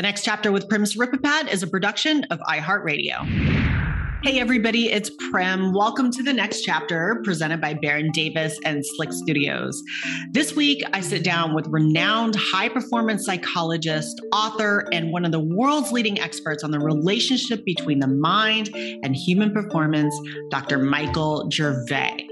The next chapter with Prim Siripipat is a production of iHeartRadio. Hey, everybody, it's Prim. Welcome to the next chapter presented by Baron Davis and Slick Studios. This week, I sit down with renowned high performance psychologist, author, and one of the world's leading experts on the relationship between the mind and human performance, Dr. Michael Gervais.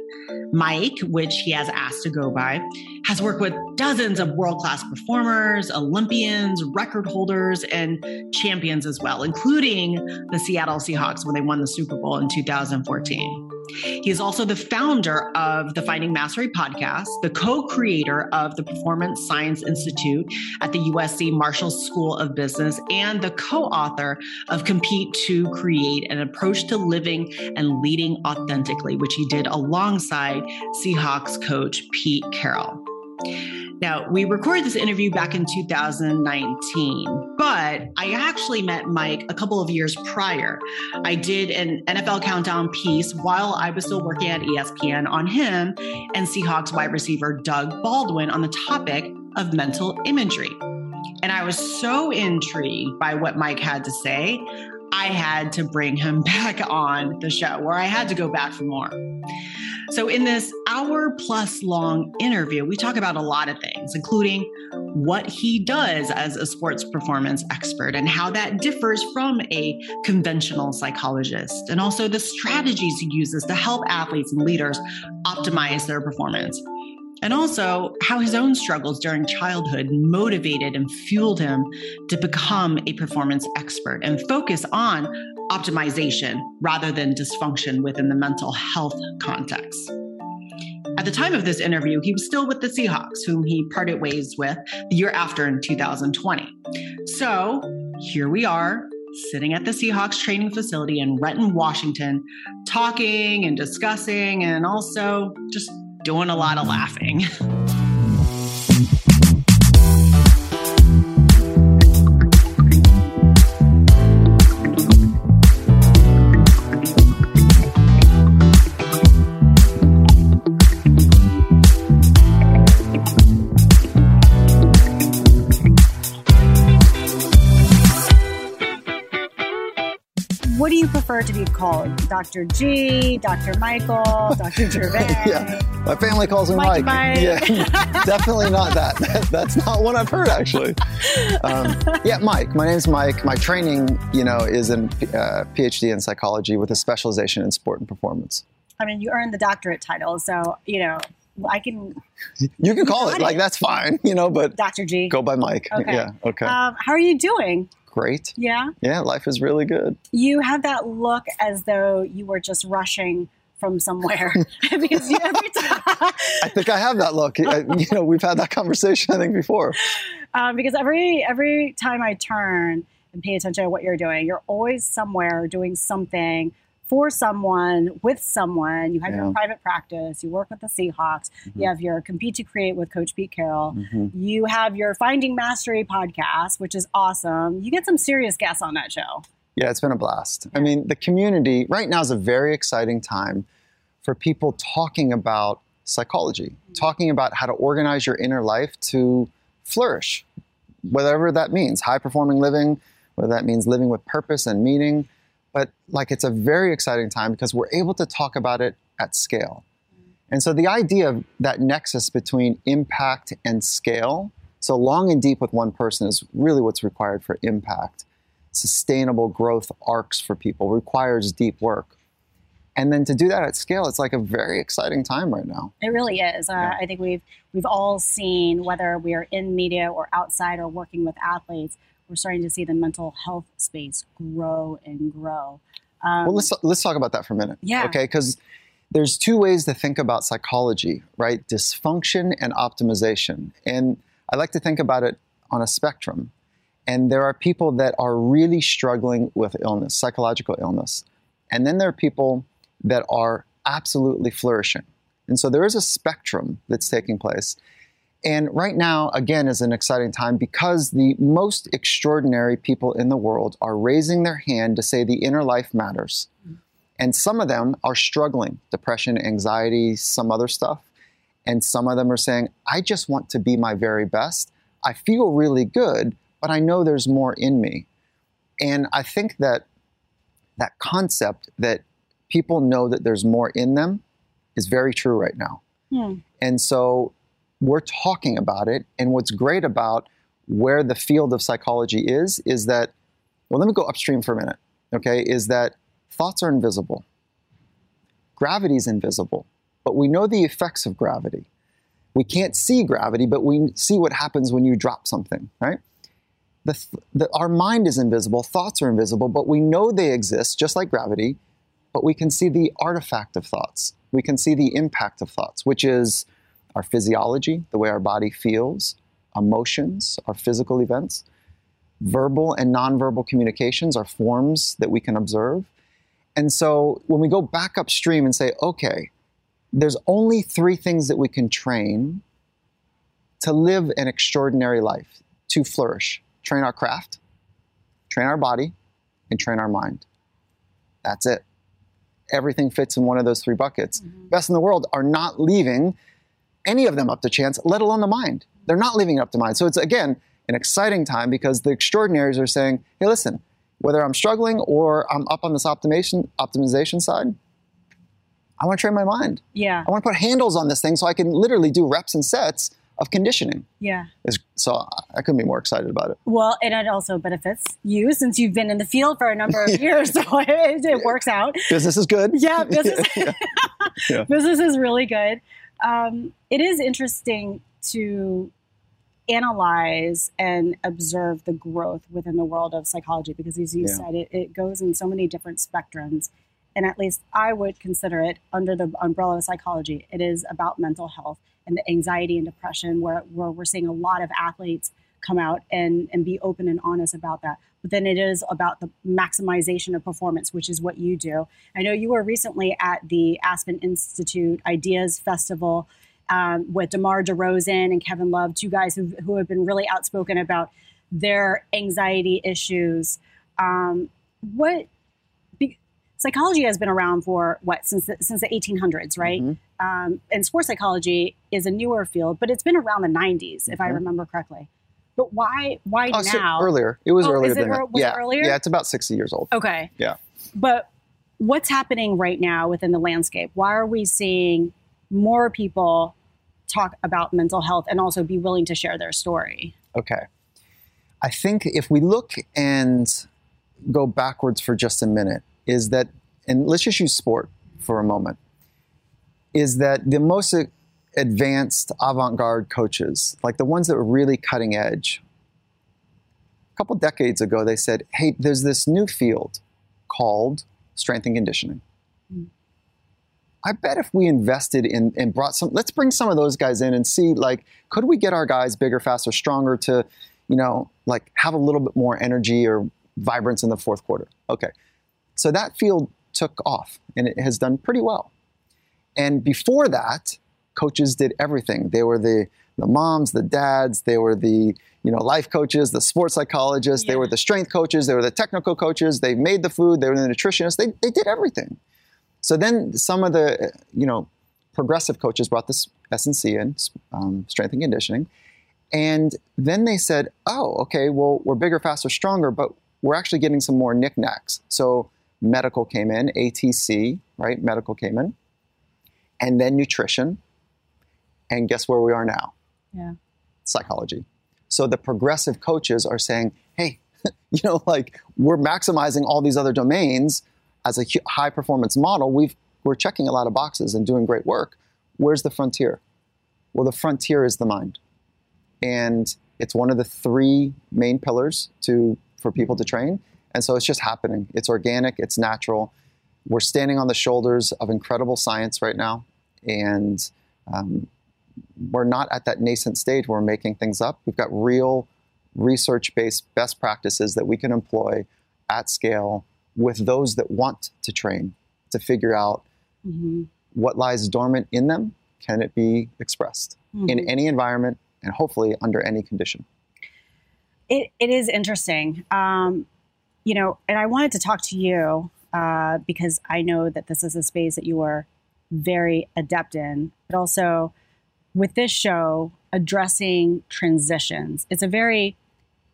Mike, which he has asked to go by, has worked with dozens of world class performers, Olympians, record holders, and champions as well, including the Seattle Seahawks when they won the Super Bowl in 2014. He is also the founder of the Finding Mastery podcast, the co creator of the Performance Science Institute at the USC Marshall School of Business, and the co author of Compete to Create an approach to living and leading authentically, which he did alongside Seahawks coach Pete Carroll. Now, we recorded this interview back in 2019, but I actually met Mike a couple of years prior. I did an NFL countdown piece while I was still working at ESPN on him and Seahawks wide receiver Doug Baldwin on the topic of mental imagery. And I was so intrigued by what Mike had to say, I had to bring him back on the show, where I had to go back for more. So, in this hour plus long interview, we talk about a lot of things, including what he does as a sports performance expert and how that differs from a conventional psychologist, and also the strategies he uses to help athletes and leaders optimize their performance. And also how his own struggles during childhood motivated and fueled him to become a performance expert and focus on optimization rather than dysfunction within the mental health context. At the time of this interview, he was still with the Seahawks, whom he parted ways with the year after in 2020. So here we are, sitting at the Seahawks training facility in Renton, Washington, talking and discussing, and also just doing a lot of laughing. you prefer to be called? Dr. G, Dr. Michael, Dr. Gervais? yeah, my family calls me Mike. Mike. Yeah, definitely not that. That's not what I've heard actually. Um, yeah, Mike. My name's Mike. My training, you know, is in uh, PhD in psychology with a specialization in sport and performance. I mean, you earned the doctorate title, so you know. I can. You can call it like that's fine, you know, but Dr. G. Go by Mike. Okay. Yeah. Okay. Um, how are you doing? Great. Yeah. Yeah, life is really good. You have that look as though you were just rushing from somewhere because you, every time. I think I have that look. I, you know, we've had that conversation I think before. Um, because every every time I turn and pay attention to what you're doing, you're always somewhere doing something for someone, with someone. You have Yeah. your private practice. You work with the Seahawks. Mm-hmm. You have your Compete to Create with Coach Pete Carroll. You have your Finding Mastery podcast, which is awesome. You get some serious guests on that show. Yeah, it's been a blast. I mean, the community right now is a very exciting time for people talking about psychology, talking about how to organize your inner life to flourish, whatever that means high performing living, whether that means living with purpose and meaning. But like, it's a very exciting time because we're able to talk about it at scale. And so the idea of that nexus between impact and scale, so long and deep with one person, is really what's required for impact sustainable growth arcs for people requires deep work. And then to do that at scale, it's like a very exciting time right now. It really is. Uh, Yeah. I think we've we've all seen whether we are in media or outside or working with athletes, we're starting to see the mental health space grow and grow. Um, Well, let's let's talk about that for a minute. Yeah. Okay, because there's two ways to think about psychology, right? Dysfunction and optimization. And I like to think about it on a spectrum. And there are people that are really struggling with illness, psychological illness. And then there are people that are absolutely flourishing. And so there is a spectrum that's taking place. And right now, again, is an exciting time because the most extraordinary people in the world are raising their hand to say the inner life matters. And some of them are struggling depression, anxiety, some other stuff. And some of them are saying, I just want to be my very best. I feel really good, but I know there's more in me. And I think that that concept that people know that there's more in them is very true right now. Hmm. And so we're talking about it. And what's great about where the field of psychology is, is that, well, let me go upstream for a minute, okay? Is that thoughts are invisible, gravity is invisible, but we know the effects of gravity. We can't see gravity, but we see what happens when you drop something, right? The, the, our mind is invisible, thoughts are invisible, but we know they exist, just like gravity, but we can see the artifact of thoughts. We can see the impact of thoughts, which is our physiology, the way our body feels, emotions, our physical events. Verbal and nonverbal communications are forms that we can observe. And so when we go back upstream and say, okay, there's only three things that we can train to live an extraordinary life, to flourish train our craft, train our body, and train our mind. That's it. Everything fits in one of those three buckets. Mhm. Best in the world are not leaving any of them up to chance, let alone the mind. They're not leaving it up to mind. So it's again an exciting time because the extraordinaries are saying, hey, listen, whether I'm struggling or I'm up on this optimization optimization side, I want to train my mind. Yeah. I want to put handles on this thing so I can literally do reps and sets of conditioning. Yeah. So I couldn't be more excited about it. Well, and it also benefits you since you've been in the field for a number of years, so it, it works out. Business is good. Yeah, business. Yeah. Yeah. business is really good. Um, it is interesting to analyze and observe the growth within the world of psychology because, as you Yeah. said, it, it goes in so many different spectrums. And at least I would consider it under the umbrella of psychology. It is about mental health and the anxiety and depression, where, where we're seeing a lot of athletes come out and, and be open and honest about that. But then it is about the maximization of performance, which is what you do. I know you were recently at the Aspen Institute Ideas Festival um, with DeMar DeRozan and Kevin Love, two guys who, who have been really outspoken about their anxiety issues. Um, what be, psychology has been around for what since the, since the 1800s, right? Mhm. Um, and sports psychology is a newer field, but it's been around the 90s, if I Mhm. remember correctly. But why why Oh, so now? earlier. It was Oh, earlier it than was yeah. earlier? Yeah, it's about 60 years old. Okay. Yeah. But what's happening right now within the landscape? Why are we seeing more people talk about mental health and also be willing to share their story? Okay. I think if we look and go backwards for just a minute, is that, and let's just use sport for a moment, is that the most advanced avant garde coaches, like the ones that were really cutting edge, a couple decades ago, they said, hey, there's this new field called strength and conditioning. I bet if we invested in and brought some, let's bring some of those guys in and see, like, could we get our guys bigger, faster, stronger to, you know, like have a little bit more energy or vibrance in the fourth quarter? Okay. So that field took off and it has done pretty well. And before that, coaches did everything. They were the, the moms, the dads, they were the, you know, life coaches, the sports psychologists, they were the strength coaches, they were the technical coaches, they made the food, they were the nutritionists, they, they did everything. So then some of the, you know, progressive coaches brought this S&C in, um, strength and conditioning. And then they said, oh, okay, well, we're bigger, faster, stronger, but we're actually getting some more knickknacks. So medical came in, ATC, right? Medical came in. And then nutrition. And guess where we are now? Yeah. Psychology. So the progressive coaches are saying, hey, you know, like we're maximizing all these other domains as a high performance model. We've, we're checking a lot of boxes and doing great work. Where's the frontier? Well, the frontier is the mind. And it's one of the three main pillars to for people to train. And so it's just happening. It's organic, it's natural. We're standing on the shoulders of incredible science right now. And um, we're not at that nascent stage where we're making things up. We've got real research based best practices that we can employ at scale with those that want to train to figure out Mm-hmm. what lies dormant in them. Can it be expressed Mm-hmm. in any environment and hopefully under any condition? It, it is interesting. Um, you know, and I wanted to talk to you uh, because I know that this is a space that you are very adept in, but also with this show, addressing transitions. It's a very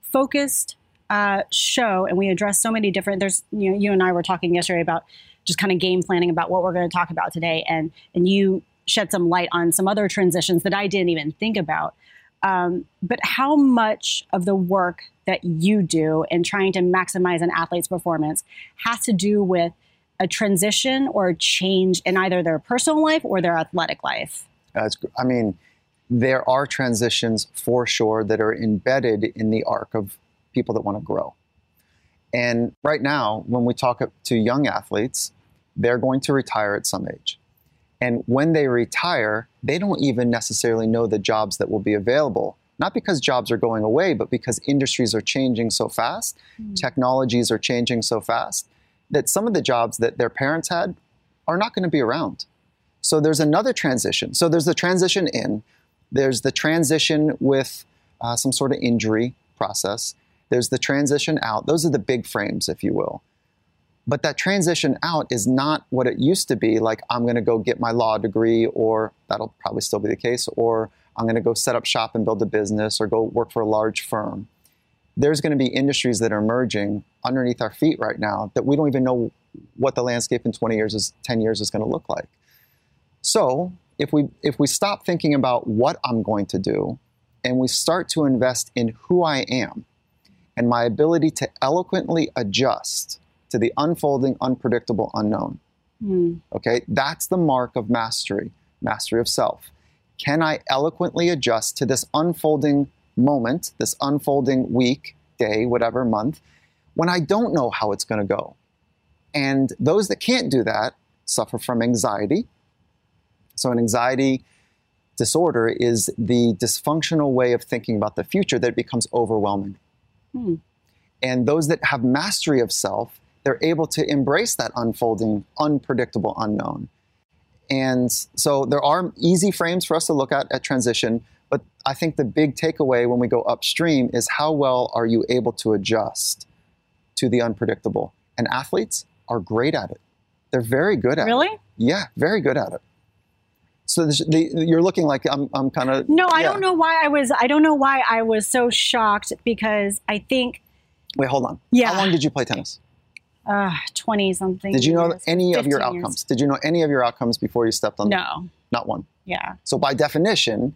focused uh, show, and we address so many different. There's you know, you and I were talking yesterday about just kind of game planning about what we're going to talk about today, and and you shed some light on some other transitions that I didn't even think about. Um, but how much of the work that you do in trying to maximize an athlete's performance has to do with a transition or a change in either their personal life or their athletic life? I mean, there are transitions for sure that are embedded in the arc of people that want to grow. And right now, when we talk to young athletes, they're going to retire at some age. And when they retire, they don't even necessarily know the jobs that will be available. Not because jobs are going away, but because industries are changing so fast, mm. technologies are changing so fast, that some of the jobs that their parents had are not going to be around. So there's another transition. So there's the transition in, there's the transition with uh, some sort of injury process, there's the transition out. Those are the big frames, if you will. But that transition out is not what it used to be like, I'm going to go get my law degree, or that'll probably still be the case, or I'm going to go set up shop and build a business, or go work for a large firm. There's going to be industries that are emerging underneath our feet right now that we don't even know what the landscape in 20 years is 10 years is going to look like. So, if we if we stop thinking about what I'm going to do and we start to invest in who I am and my ability to eloquently adjust to the unfolding, unpredictable unknown. Mm. Okay, that's the mark of mastery, mastery of self. Can I eloquently adjust to this unfolding moment, this unfolding week, day, whatever, month, when I don't know how it's going to go? And those that can't do that suffer from anxiety. So, an anxiety disorder is the dysfunctional way of thinking about the future that becomes overwhelming. Hmm. And those that have mastery of self they're able to embrace that unfolding, unpredictable unknown. And so there are easy frames for us to look at at transition, but I think the big takeaway when we go upstream is how well are you able to adjust to the unpredictable? And athletes are great at it. They're very good at really? it. Really? Yeah, very good at it. So the, you're looking like I'm, I'm kind of. No, I yeah. don't know why I was. I don't know why I was so shocked because I think. Wait, hold on. Yeah. How long did you play tennis? uh, 20 something. Did you know any of your outcomes? Years. Did you know any of your outcomes before you stepped on? The No. Not one. Yeah. So by definition,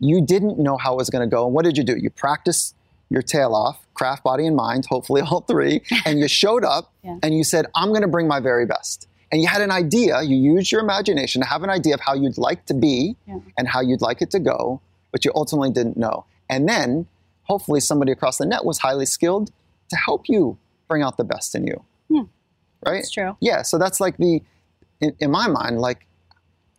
you didn't know how it was going to go. And what did you do? You practiced your tail off, craft, body, and mind, hopefully all three, and you showed up yeah. and you said, I'm going to bring my very best. And you had an idea, you used your imagination to have an idea of how you'd like to be yeah. and how you'd like it to go, but you ultimately didn't know. And then hopefully somebody across the net was highly skilled to help you bring out the best in you. Hmm. Right? That's true. Yeah. So that's like the, in, in, my mind, like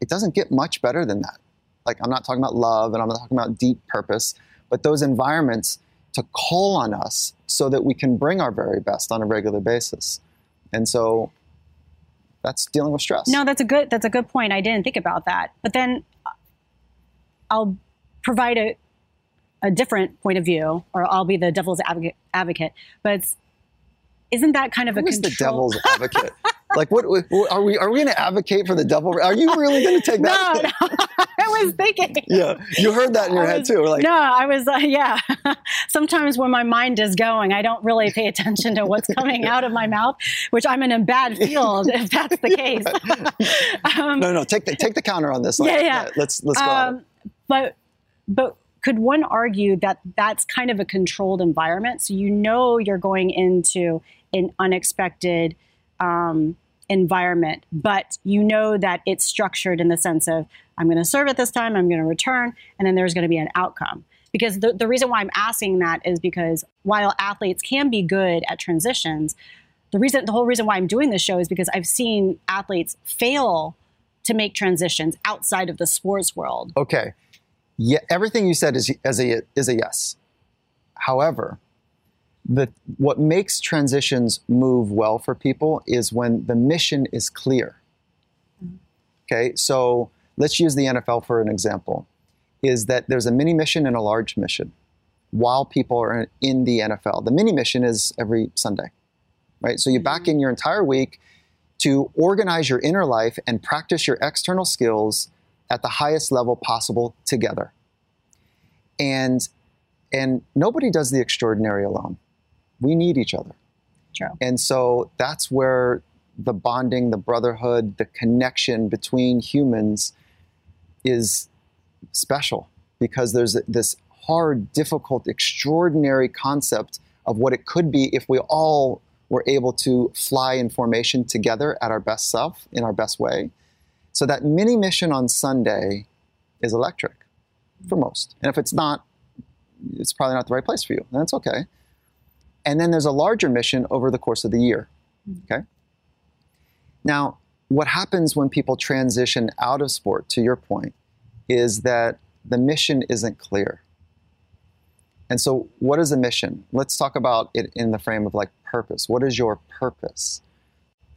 it doesn't get much better than that. Like I'm not talking about love and I'm not talking about deep purpose, but those environments to call on us so that we can bring our very best on a regular basis. And so that's dealing with stress. No, that's a good that's a good point. I didn't think about that. But then uh, I'll provide a a different point of view, or I'll be the devil's advocate. advocate. But isn't that kind of Who a is the devil's advocate? like, what are we? Are we going to advocate for the devil? Are you really going to take that? No, no, I was thinking. Yeah, you heard that in your head too. Like, no, I was. Uh, yeah. Sometimes when my mind is going, I don't really pay attention to what's coming out of my mouth, which I'm in a bad field if that's the case. um, no, no, take the take the counter on this. Like, yeah, yeah. Let's let's go. Um, but but could one argue that that's kind of a controlled environment? So you know you're going into an unexpected um, environment, but you know that it's structured in the sense of I'm going to serve at this time, I'm going to return, and then there's going to be an outcome. Because the, the reason why I'm asking that is because while athletes can be good at transitions, the reason the whole reason why I'm doing this show is because I've seen athletes fail to make transitions outside of the sports world. Okay yeah, everything you said is, is, a, is a yes. However, the, what makes transitions move well for people is when the mission is clear. Okay, so let's use the NFL for an example. Is that there's a mini mission and a large mission while people are in the NFL. The mini mission is every Sunday, right? So you back in mm-hmm. your entire week to organize your inner life and practice your external skills at the highest level possible together. And And nobody does the extraordinary alone. We need each other. True. And so that's where the bonding, the brotherhood, the connection between humans is special because there's this hard, difficult, extraordinary concept of what it could be if we all were able to fly in formation together at our best self in our best way. So that mini mission on Sunday is electric for most. And if it's not, it's probably not the right place for you. And that's okay. And then there's a larger mission over the course of the year. Mm. Okay. Now, what happens when people transition out of sport, to your point, is that the mission isn't clear. And so, what is a mission? Let's talk about it in the frame of like purpose. What is your purpose?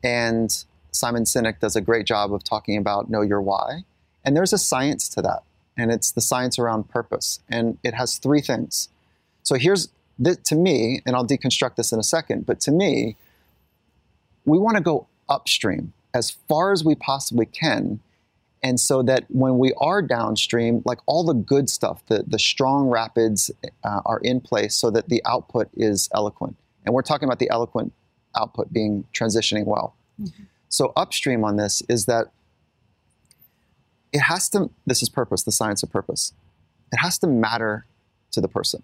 And Simon Sinek does a great job of talking about know your why. And there's a science to that, and it's the science around purpose. And it has three things. So, here's to me, and I'll deconstruct this in a second, but to me, we want to go upstream as far as we possibly can. And so that when we are downstream, like all the good stuff, the, the strong rapids uh, are in place so that the output is eloquent. And we're talking about the eloquent output being transitioning well. Mm-hmm. So, upstream on this is that it has to, this is purpose, the science of purpose. It has to matter to the person.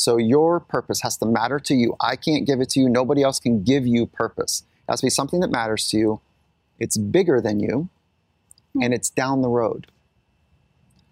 So, your purpose has to matter to you. I can't give it to you. Nobody else can give you purpose. It has to be something that matters to you. It's bigger than you, hmm. and it's down the road.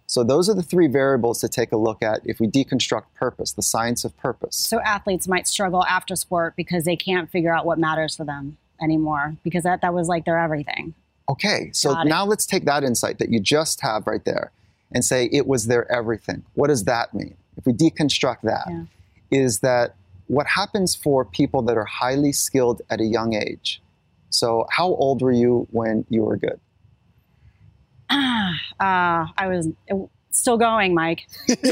So those are the three variables to take a look at if we deconstruct purpose, the science of purpose. So athletes might struggle after sport because they can't figure out what matters for them anymore because that, that was like their everything. Okay, so now let's take that insight that you just have right there and say it was their everything. What does that mean? If we deconstruct that, yeah. is that what happens for people that are highly skilled at a young age? So, how old were you when you were good? Uh, I was still going, Mike. yeah,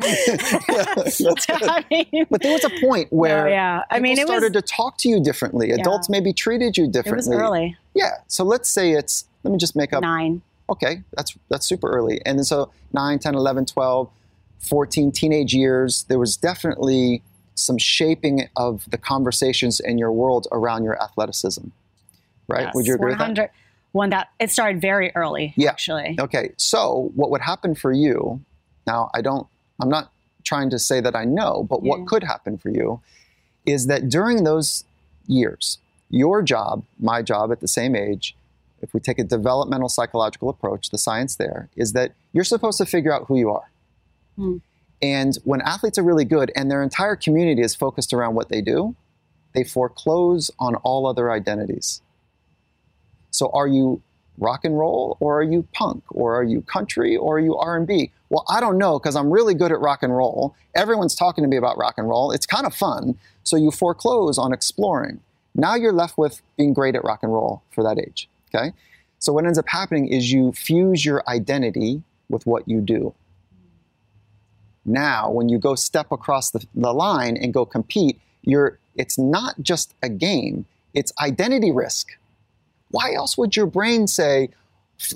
I mean, but there was a point where yeah, I mean, it started was, to talk to you differently. Yeah. Adults maybe treated you differently. It was early. Yeah. So let's say it's let me just make up nine. Okay, that's that's super early. And then so 9, 10, 11, 12, 14 teenage years, there was definitely some shaping of the conversations in your world around your athleticism. Right? Yes, would you agree 100, with that? One that it started very early, yeah. actually. Okay. So what would happen for you, now I don't I'm not trying to say that I know, but yeah. what could happen for you is that during those years, your job, my job at the same age, if we take a developmental psychological approach, the science there is that you're supposed to figure out who you are. Hmm. And when athletes are really good and their entire community is focused around what they do, they foreclose on all other identities. So are you rock and roll or are you punk or are you country or are you R&B? Well, I don't know because I'm really good at rock and roll. Everyone's talking to me about rock and roll. It's kind of fun. So you foreclose on exploring. Now you're left with being great at rock and roll for that age, okay? So what ends up happening is you fuse your identity with what you do now when you go step across the, the line and go compete, you're, it's not just a game, it's identity risk. Why else would your brain say,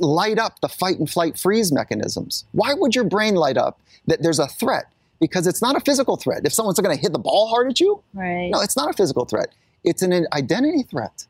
light up the fight and flight freeze mechanisms? Why would your brain light up that there's a threat? Because it's not a physical threat. If someone's going to hit the ball hard at you, right. no, it's not a physical threat. It's an identity threat.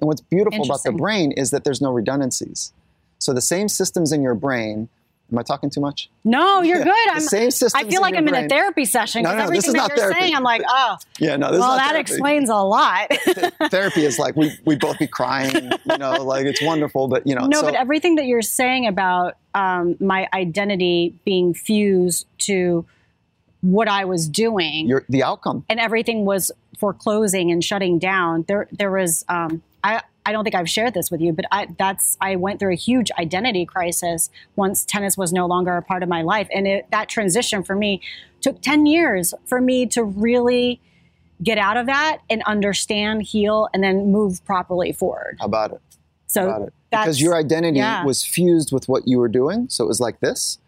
And what's beautiful about the brain is that there's no redundancies. So the same systems in your brain Am I talking too much? No, you're yeah. good. I'm, same system. I feel like I'm brain. in a therapy session because no, no, everything that you're therapy. saying, I'm like, oh. Yeah, no, this well, is that therapy. explains a lot. therapy is like we we both be crying, you know, like it's wonderful, but you know. No, so, but everything that you're saying about um, my identity being fused to what I was doing, the outcome, and everything was foreclosing and shutting down. There, there was. Um, I I don't think I've shared this with you, but I, that's I went through a huge identity crisis once tennis was no longer a part of my life, and it, that transition for me took ten years for me to really get out of that and understand, heal, and then move properly forward. How about it? So about it? because your identity yeah. was fused with what you were doing, so it was like this,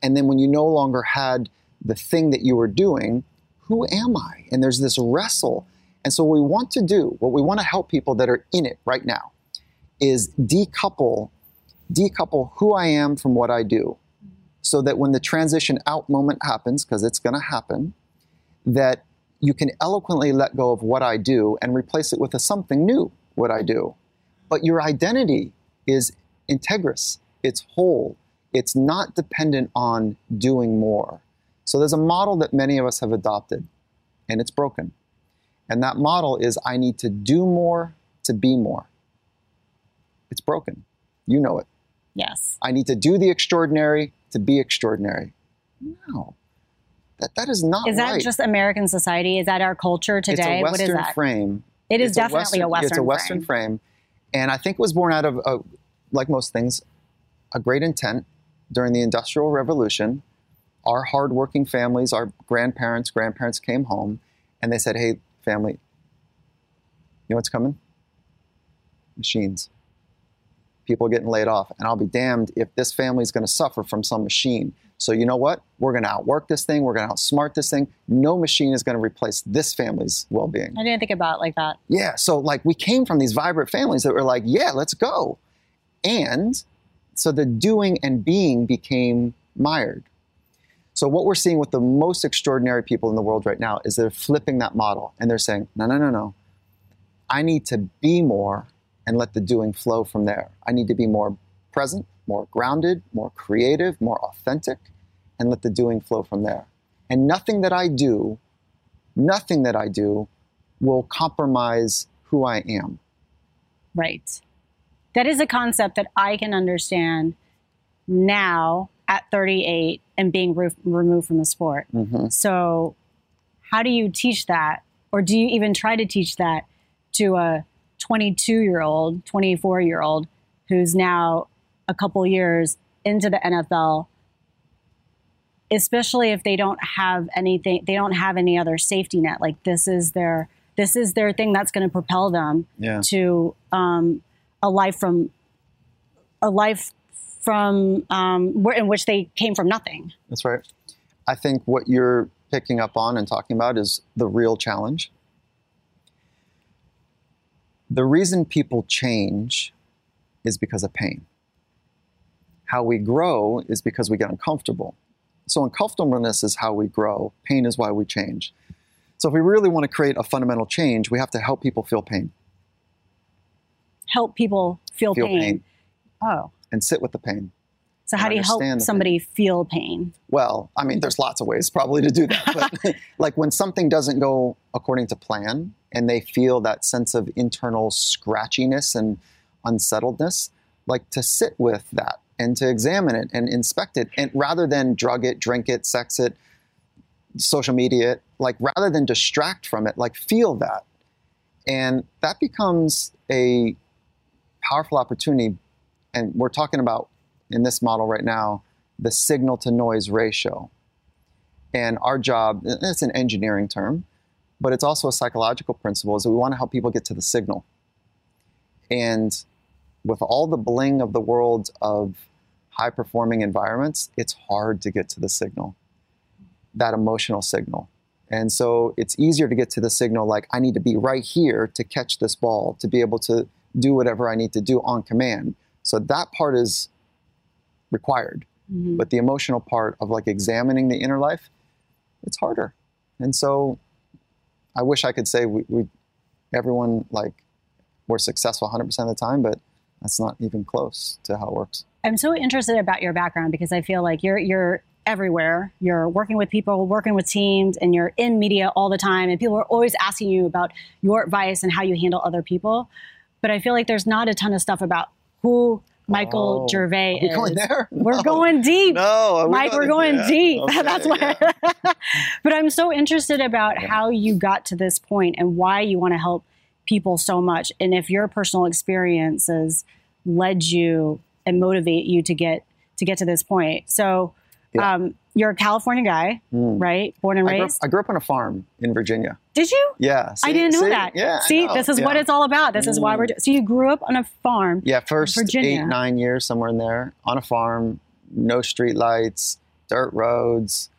and then when you no longer had the thing that you were doing, who am I? And there's this wrestle and so, what we want to do, what we want to help people that are in it right now, is decouple, decouple who I am from what I do. so that when the transition out moment happens, because it's going to happen, that you can eloquently let go of what I do and replace it with a something new, what I do. But your identity is integrous, it's whole, it's not dependent on doing more. So there's a model that many of us have adopted, and it's broken. And that model is I need to do more to be more. It's broken. You know it. Yes. I need to do the extraordinary to be extraordinary. No. That, that is not Is that right. just American society? Is that our culture today? it's a Western frame. It is It's definitely a Western It's a Western frame. frame. And I think it was born out of, a, like most things, a great intent during the Industrial Revolution. Our hardworking families, our grandparents, grandparents came home and they said, hey, family, you know what's coming? Machines. People are getting laid off. And I'll be damned if this family is going to suffer from some machine. So you know what? We're going to outwork this thing. We're going to outsmart this thing. No machine is going to replace this family's well-being. I didn't think about it like that. Yeah. So like we came from these vibrant families that were like, yeah, let's go. And so the doing and being became mired. So what we're seeing with the most extraordinary people in the world right now is they're flipping that model and they're saying, no, no, no, no. I need to be more and let the doing flow from there. I need to be more present, more grounded, more creative, more authentic, and let the doing flow from there. And nothing that I do, nothing that I do will compromise who I am. Right. That is a concept that I can understand now at 38 and being re- removed from the sport. Mhm. So, how do you teach that? Or do you even try to teach that to a 22 year old, 24 year old who's now a couple years into the NFL? Especially if they don't have anything, they don't have any other safety net. Like this is their this is their thing that's going to propel them Yeah. to um, a life from a life from um, where, in which they came from nothing. That's right. I think what you're picking up on and talking about is the real challenge. The reason people change is because of pain. How we grow is because we get uncomfortable. So, uncomfortableness is how we grow, pain is why we change. So, if we really want to create a fundamental change, we have to help people feel pain, Help people feel, feel pain. pain, Oh, and sit with the pain. so how do you help somebody feel pain? Well, I mean, there's lots of ways probably to do that. But like when something doesn't go according to plan and they feel that sense of internal scratchiness and unsettledness, like to sit with that and to examine it and inspect it. And rather than drug it, drink it, sex it, social media it, like rather than distract from it, like feel that. And that becomes a powerful opportunity. And we're talking about in this model right now the signal to noise ratio. And our job, it's an engineering term, but it's also a psychological principle, is that we want to help people get to the signal. And with all the bling of the world of high performing environments, it's hard to get to the signal, that emotional signal. And so it's easier to get to the signal like, I need to be right here to catch this ball, to be able to do whatever I need to do on command. So that part is required. Mhm. But the emotional part of like examining the inner life, it's harder. And so I wish I could say we, we everyone like we're successful 100% of the time, but that's not even close to how it works. I'm so interested about your background because I feel like you're you're everywhere. You're working with people, working with teams, and you're in media all the time. And people are always asking you about your advice and how you handle other people. But I feel like there's not a ton of stuff about who Michael Oh, Gervais we is. going there? We're No. going deep. No, we Mike, we're going yeah, deep. okay, That's why. yeah. but I'm so interested about Yeah. how you got to this point and why you want to help people so much, and if your personal experiences led you and motivate you to get to get to this point. So, um, you're a California guy, Mm. right? Born and I grew, up, raised. I grew up on a farm in Virginia. Did you? Yeah. I didn't know see? that. Yeah. See, know, this is what it's all about. This is why we're. Mm. Do- so you grew up on a farm. Yeah, first eight, nine years, somewhere in there, on a farm, no street lights, dirt roads.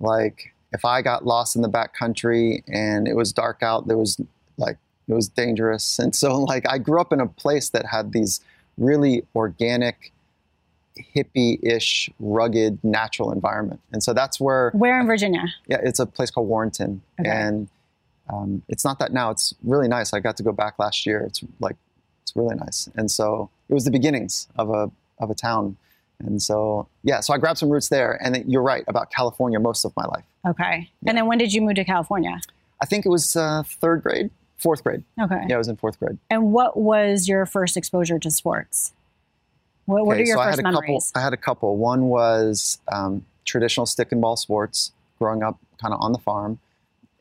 Like, if I got lost in the back country and it was dark out, there was like, it was dangerous. And so, like, I grew up in a place that had these really organic hippie-ish, rugged, natural environment. And so that's where. Where in Virginia? Yeah, it's a place called Warrenton, Okay. and um, it's not that now. It's really nice. I got to go back last year. It's like it's really nice, and so it was the beginnings of a of a town. And so yeah, so I grabbed some roots there. And then you're right about California most of my life. Okay. And then when did you move to California? I think it was uh, third grade, fourth grade. Okay. Yeah, I was in fourth grade. And what was your first exposure to sports? What, what are Okay, your so I first had a memories? couple. I had a couple. One was um, traditional stick and ball sports. Growing up, kind of on the farm,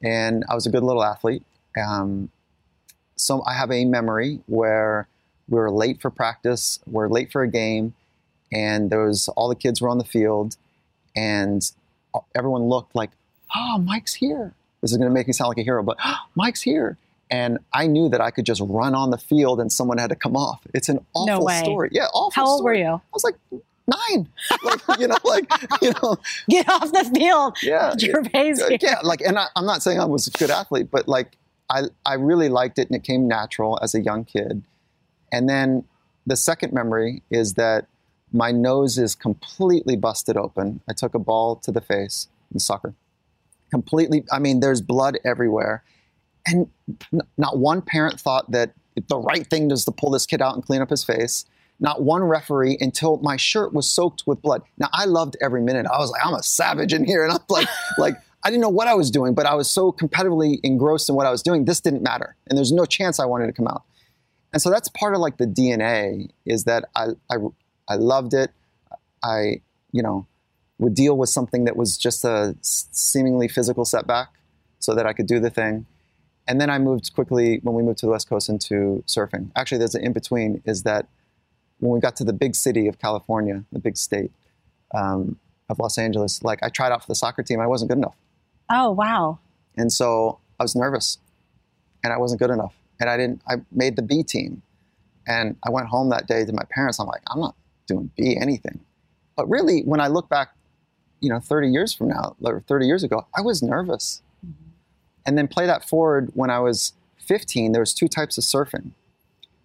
and I was a good little athlete. Um, so I have a memory where we were late for practice. We're late for a game, and there was all the kids were on the field, and everyone looked like, "Oh, Mike's here." This is going to make me sound like a hero, but oh, Mike's here. And I knew that I could just run on the field and someone had to come off. It's an awful way. story. Yeah, awful How old were you? I was like nine. Like, you know, like, you know, Get off the field. yeah. Gervais. yeah, yeah, like, and I, I'm not saying I was a good athlete, but like, I, I really liked it and it came natural as a young kid. And then the second memory is that my nose is completely busted open. I took a ball to the face in soccer. Completely, I mean, there's blood everywhere. And not one parent thought that the right thing was to pull this kid out and clean up his face. Not one referee until my shirt was soaked with blood. Now I loved every minute. I was like, I'm a savage in here, and I'm like, like I didn't know what I was doing, but I was so competitively engrossed in what I was doing. This didn't matter, and there's no chance I wanted to come out. And so that's part of like the DNA is that I I, I loved it. I you know would deal with something that was just a seemingly physical setback, so that I could do the thing. And then I moved quickly when we moved to the West Coast into surfing. Actually, there's an in between. Is that when we got to the big city of California, the big state um, of Los Angeles, like I tried out for the soccer team, I wasn't good enough. Oh, wow. And so I was nervous and I wasn't good enough. And I didn't, I made the B team. And I went home that day to my parents. I'm like, I'm not doing B anything. But really, when I look back, you know, 30 years from now, or 30 years ago, I was nervous. And then play that forward when I was 15, there was two types of surfing.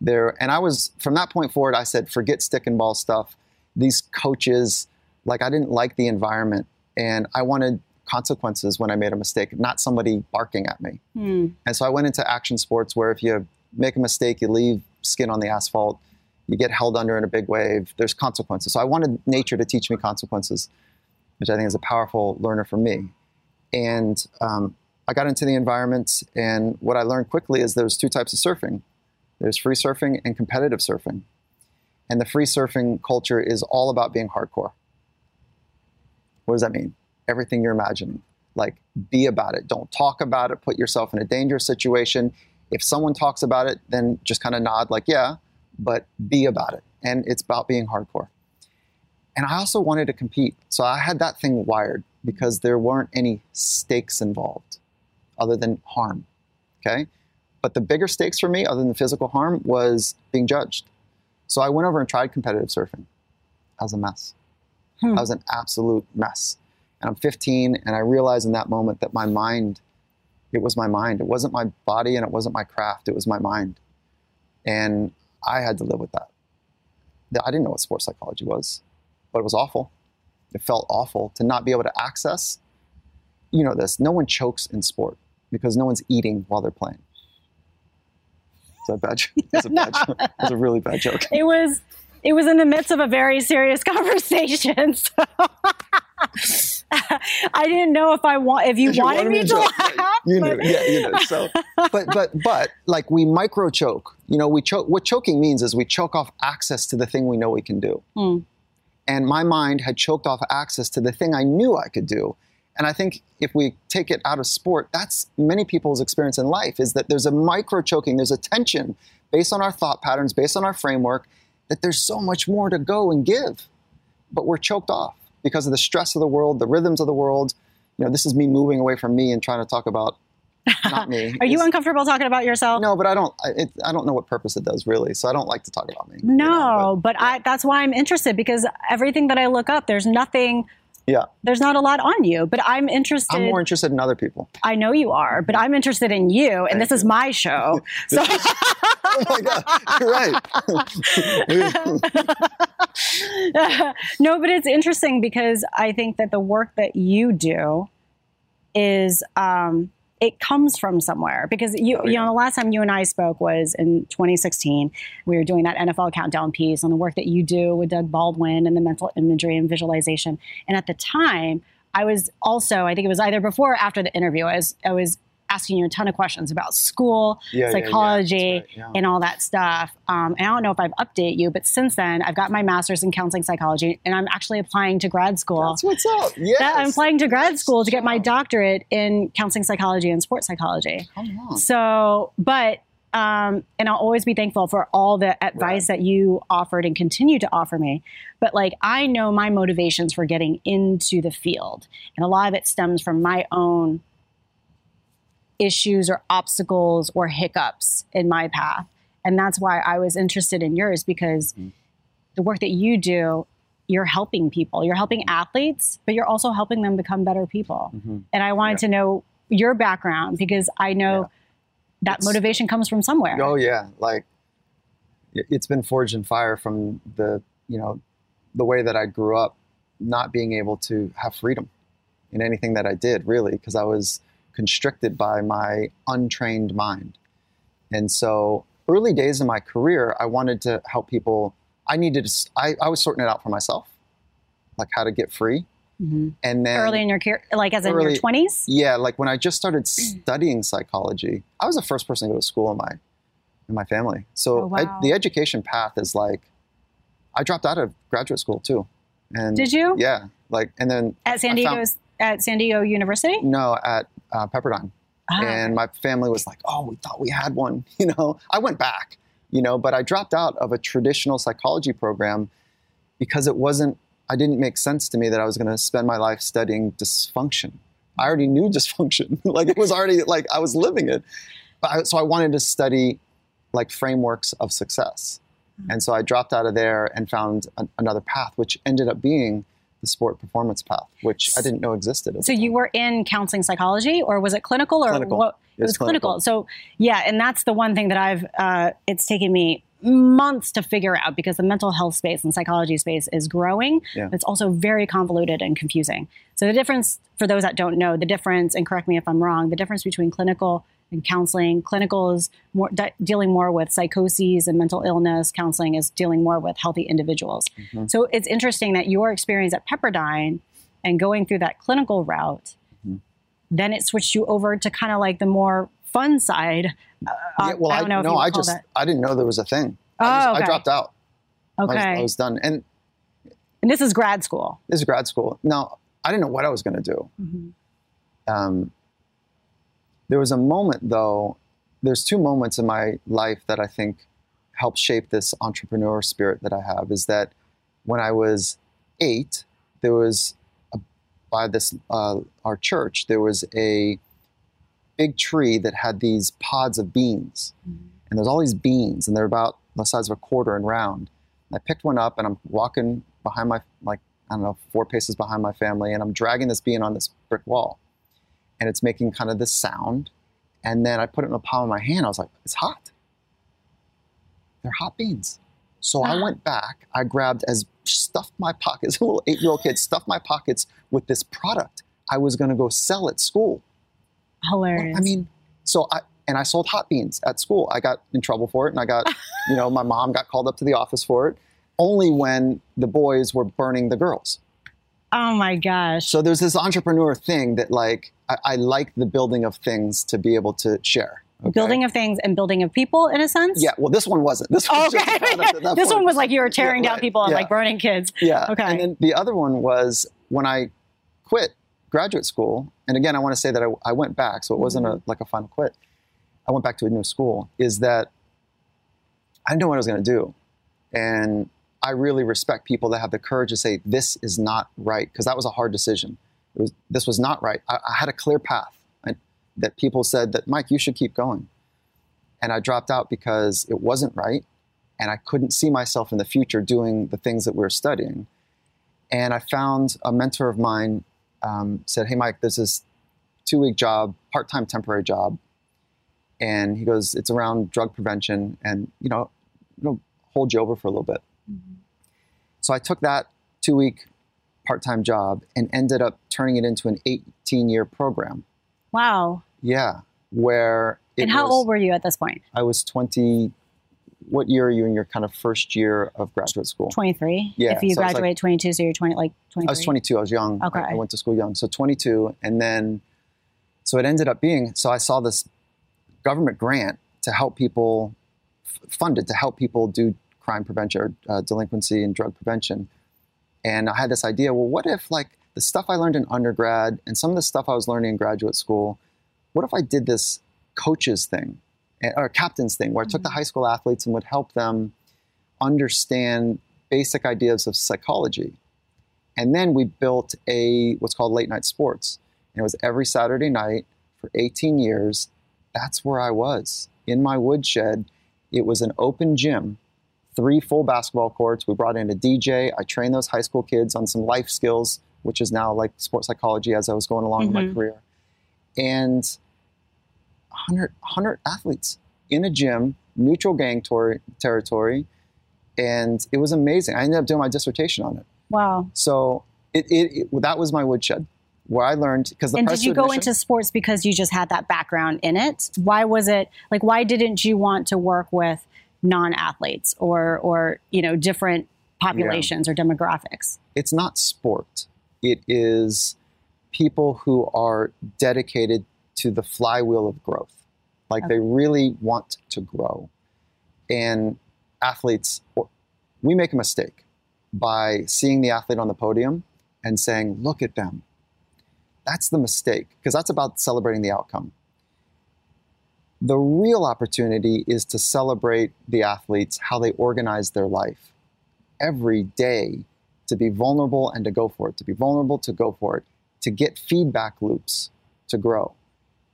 There, and I was, from that point forward, I said, forget stick and ball stuff. These coaches, like, I didn't like the environment. And I wanted consequences when I made a mistake, not somebody barking at me. Hmm. And so I went into action sports where if you make a mistake, you leave skin on the asphalt, you get held under in a big wave, there's consequences. So I wanted nature to teach me consequences, which I think is a powerful learner for me. And um, I got into the environment, and what I learned quickly is there's two types of surfing there's free surfing and competitive surfing. And the free surfing culture is all about being hardcore. What does that mean? Everything you're imagining. Like, be about it. Don't talk about it. Put yourself in a dangerous situation. If someone talks about it, then just kind of nod, like, yeah, but be about it. And it's about being hardcore. And I also wanted to compete. So I had that thing wired because there weren't any stakes involved other than harm. Okay? But the bigger stakes for me, other than the physical harm, was being judged. So I went over and tried competitive surfing. I was a mess. Hmm. I was an absolute mess. And I'm 15, and I realized in that moment that my mind, it was my mind. It wasn't my body and it wasn't my craft, it was my mind. And I had to live with that. I didn't know what sports psychology was, but it was awful. It felt awful to not be able to access. You know this no one chokes in sport because no one's eating while they're playing. Is that a bad joke? That's a bad joke. That's a really bad joke. It was it was in the midst of a very serious conversation. So I didn't know if I want if you, You wanted, me to joke. laugh. You but- knew, yeah, you know. So, but but but like we micro choke. You know, we choke. What choking means is we choke off access to the thing we know we can do. Hmm. And my mind had choked off access to the thing I knew I could do. And I think if we take it out of sport, that's many people's experience in life is that there's a micro choking, there's a tension based on our thought patterns, based on our framework, that there's so much more to go and give. But we're choked off because of the stress of the world, the rhythms of the world. You know, this is me moving away from me and trying to talk about not me. Are you It's- uncomfortable talking about yourself? No, but I don't. I, it, I don't know what purpose it does really, so I don't like to talk about me. you No, know, but, I that's why I'm interested because everything that I look up, there's nothing Yeah. there's not a lot on you. But I'm interested I'm more interested in other people. I know you are, but I'm interested in you, and Thank this is my show. So oh my god, you're right. no, but it's interesting because I think that the work that you do is um, it comes from somewhere because you Oh, yeah. you know the last time you and I spoke was in 2016. We were doing that NFL countdown piece on the work that you do with Doug Baldwin and the mental imagery and visualization. And at the time, I was also I think it was either before or after the interview. I was I was asking you a ton of questions about school, Yeah, yeah, yeah, psychology, right, yeah. and all that stuff. Um, and I don't know if I've updated you, but since then I've got my master's in counseling psychology, and I'm actually applying to grad school. That's what's up. Yes. That I'm applying to grad school to get my doctorate in counseling psychology and sports psychology. So, but um, and I'll always be thankful for all the advice that you offered and continue to offer me. But like I know my motivations for getting into the field, and a lot of it stems from my own issues or obstacles or hiccups in my path. And that's why I was interested in yours because Mhm. the work that you do, you're helping people. You're helping athletes, but you're also helping them become better people. Mhm. And I wanted to know your background because I know Yeah. that It's- motivation comes from somewhere. Oh yeah, like it- it's been forged in fire from the you know the way that I grew up, not being able to have freedom in anything that I did really because I was constricted by my untrained mind, and so early days in my career, I wanted to help people. I needed to. I was sorting it out for myself, like how to get free, Mhm. and then Early in your career, like as in your Early- 20s? yeah, like when I just started studying psychology, I was the first person to go to school in my in my family. So Oh, wow. I, the education path is like, I dropped out of graduate school too, and Did you? Yeah, like and then At San I found- Diego's at San Diego University? no at uh, Pepperdine, Ah, and my family was like, oh, we thought we had one. You know, I went back, you know, but I dropped out of a traditional psychology program because it wasn't. I didn't make sense to me that I was going to spend my life studying dysfunction. I already knew dysfunction. like it was already like I was living it. But I, so I wanted to study like frameworks of success. And so I dropped out of there and found an, another path, which ended up being the sport performance path, which I didn't know existed. So you were in counseling psychology, or was it clinical, or Clinical. what? It It was was clinical. clinical. So yeah, and that's the one thing that I've. Uh, it's taken me months to figure out because the mental health space and psychology space is growing. Yeah. But it's also very convoluted and confusing. So the difference, for those that don't know, the difference, and correct me if I'm wrong, the difference between clinical and counseling. Clinical is more de- dealing more with psychoses and mental illness. Counseling is dealing more with healthy individuals. Mhm. So it's interesting that your experience at Pepperdine and going through that clinical route, Mhm. then it switched you over to kind of like the more fun side. Uh, Yeah, well, I don't know if no, I just that. I didn't know there was a thing. Oh, I, just, okay. I dropped out. I was- Okay, I was, done. And and this is grad school. this is grad school. Now I didn't know what I was going to do. Um, there was a moment though. There's two moments in my life that I think helped shape this entrepreneur spirit that I have. Is that when I was eight, there was a, by this uh, our church there was a big tree that had these pods of beans, and there's all these beans, and they're about the size of a quarter and round. And I picked one up, and I'm walking behind my like I don't know four paces behind my family, and I'm dragging this bean on this brick wall, and it's making kind of this sound. And then I put it in the palm of my hand. I was like, it's hot. They're hot beans. So I Ah. went back. I grabbed as stuffed my pockets. A little eight-year-old kid stuffed my pockets with this product. I was going to go sell at school. Hilarious. I mean, so I and I sold hot beans at school. I got in trouble for it, and I got, you know, my mom got called up to the office for it. Only when the boys were burning the girls. Oh my gosh. So there's this entrepreneur thing that like I, I like the building of things to be able to share. okay? Building of things and building of people, in a sense. Yeah. Well, this one wasn't. This one okay. this point. one was like you were tearing Yeah, down right. people and Yeah. like burning kids. Yeah. Okay. And then the other one was when I quit graduate school. And again, I want to say that I, I went back, so it wasn't Mm-hmm. a, like a final quit. I went back to a new school. Is that I didn't know what I was going to do, and I really respect people that have the courage to say this is not right because that was a hard decision. Was this was not right. I, I had a clear path I, that people said that Mike, you should keep going, and I dropped out because it wasn't right, and I couldn't see myself in the future doing the things that we were studying. And I found a mentor of mine um, said, "Hey, Mike, this two-week job, part-time temporary job." And he goes, "It's around drug prevention, and you know, it'll hold you over for a little bit." Mm-hmm. So I took that two week part time job and ended up turning it into an 18 year program. Wow. Yeah. Where. and how was, old were you at this point? I was 20. What year are you in your kind of first year of graduate school? 23. Yeah, If you so was like- graduate 22, so you're 20, like 23. I was 22. I was young. Okay. I, I went to school young. So 22. And then, so it ended up being, so I saw this government grant to help people, f- funded to help people do crime prevention or uh, delinquency and drug prevention. And I had this idea well, what if like the stuff I learned in undergrad and some of the stuff I was learning in graduate school, what if I did this coaches thing eh, or captains thing where I took the high school athletes and would help them understand basic ideas of psychology. And then we built a what's called late night sports. And it was every Saturday night for 18 years. That's where I was in my woodshed. It was an open gym, three full basketball courts. We brought in a DJ. I trained those high school kids on some life skills, which is now like sports psychology as I was going along in my Mhm. career. And 100, 100 athletes in a gym, neutral gang tor- territory. And it was amazing. I ended up doing my dissertation on it. Wow. So it, it, it that was my woodshed where I learned because the And did you go into sports because you just had that background in it? Why was it like why didn't you want to work with non-athletes or or you know different populations or demographics? it's not sport. It is people who are dedicated to the flywheel of growth. Like Okay. they really want to grow. And athletes, we make a mistake by seeing the athlete on the podium and saying, look at them. That's the mistake, because that's about celebrating the outcome. The real opportunity is to celebrate the athletes, how they organize their life every day to be vulnerable and to go for it, to be vulnerable, to go for it, to get feedback loops to grow.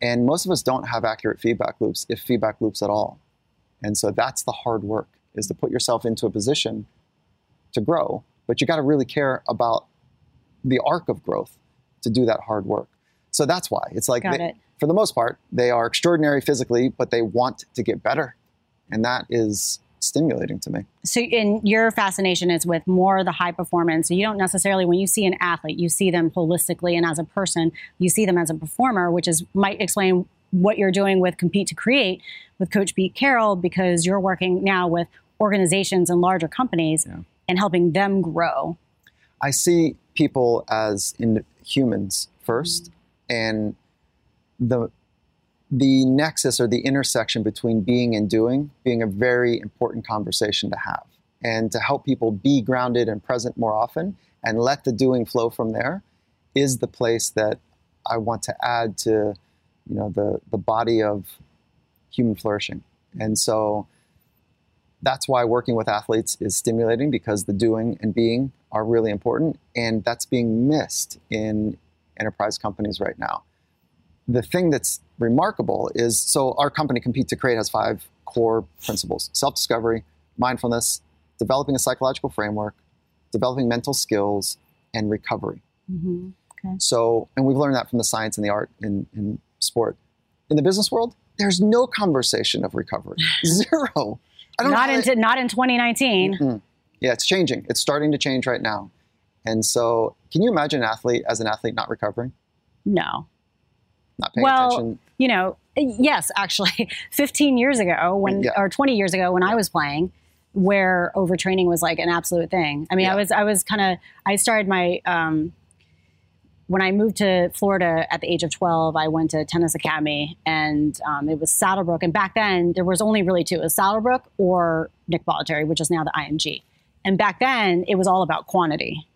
And most of us don't have accurate feedback loops, if feedback loops at all. And so that's the hard work, is to put yourself into a position to grow, but you got to really care about the arc of growth to do that hard work. So that's why it's like, Got they- it. For the most part, they are extraordinary physically, but they want to get better. And that is stimulating to me. So, and your fascination is with more the high performance. So you don't necessarily, when you see an athlete, you see them holistically, and as a person, you see them as a performer, which is might explain what you're doing with Compete to Create with Coach Pete Carroll, because you're working now with organizations and larger companies Yeah. and helping them grow. I see people as in humans first, mm-hmm. and the the nexus or the intersection between being and doing being a very important conversation to have, and to help people be grounded and present more often, and let the doing flow from there, is the place that I want to add to, you know, the the body of human flourishing, and so that's why working with athletes is stimulating because the doing and being are really important and that's being missed in enterprise companies right now the thing that's remarkable is so our company compete to create has five core principles self-discovery mindfulness developing a psychological framework developing mental skills and recovery Mm-hmm. so and we've learned that from the science and the art in, in sport in the business world there's no conversation of recovery zero I don't Not in not in 2019. Mm-mm. Yeah, it's changing. It's starting to change right now. And so, can you imagine an athlete as an athlete not recovering, No. Not paying Well, attention? you know, yes, actually, 15 years ago when Yeah. or 20 years ago when I was playing, where overtraining was like an absolute thing. I mean, I was I was kind of I started my um, when I moved to Florida at the age of 12, I went to tennis academy and um, it was Saddlebrook. And back then there was only really two: it was Saddlebrook or Nick Bollettieri, which is now the IMG. And back then it was all about quantity.